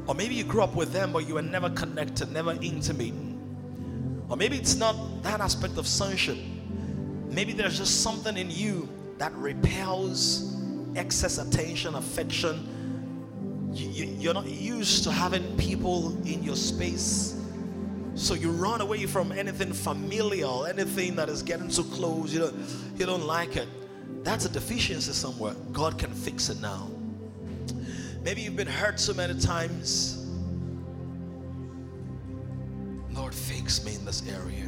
Or maybe you grew up with them, but you were never connected, never intimate. Or maybe it's not that aspect of sonship. Maybe there's just something in you that repels excess attention, affection. You, are not used to having people in your space so you run away from anything familial, anything that is getting too close. You don't, you don't like it. That's a deficiency somewhere. God can fix it now. Maybe you've been hurt so many times. Lord, fix me in this area.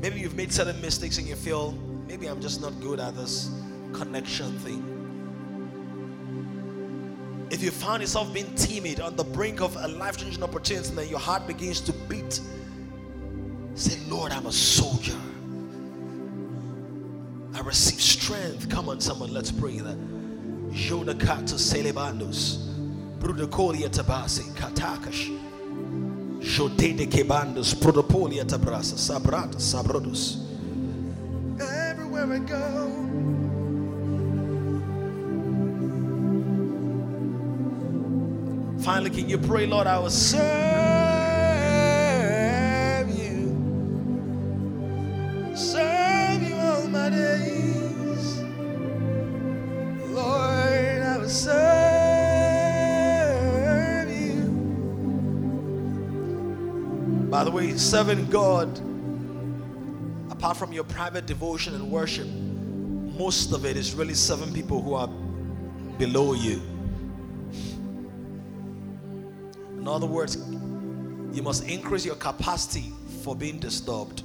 Maybe you've made certain mistakes and you feel maybe I'm just not good at this connection thing if you found yourself being timid on the brink of a life changing opportunity and then your heart begins to beat, say, Lord, I'm a soldier. I receive strength. Come on, someone, let's pray that. Jonakato celebandos, Brudacolia tabasi, Katakash, Jotede kebandos, Prodopolia tabrasa, Sabrata, Sabrodus. Everywhere I go. Finally, can you pray, Lord, I will serve you. Serve you all my days. Lord, I will serve you. By the way, serving God, apart from your private devotion and worship, most of it is really serving people who are below you. In other words, you must increase your capacity for being disturbed.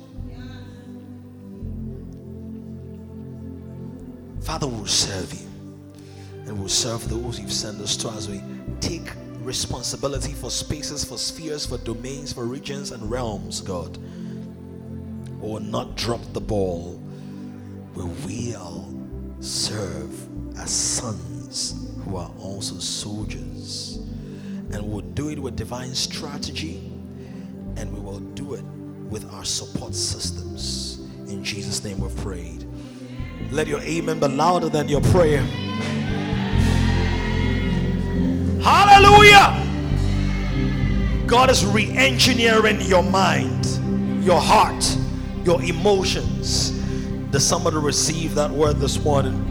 Father, will serve you and will serve those you've sent us to as we take responsibility for spaces, for spheres, for domains, for regions and realms, God. Or not drop the ball, where we'll serve as sons who are also soldiers and we'll do it with divine strategy and we will do it with our support systems. In Jesus' name we've prayed. Let your amen be louder than your prayer. Hallelujah! God is re engineering your mind, your heart, your emotions. Does somebody receive that word this morning?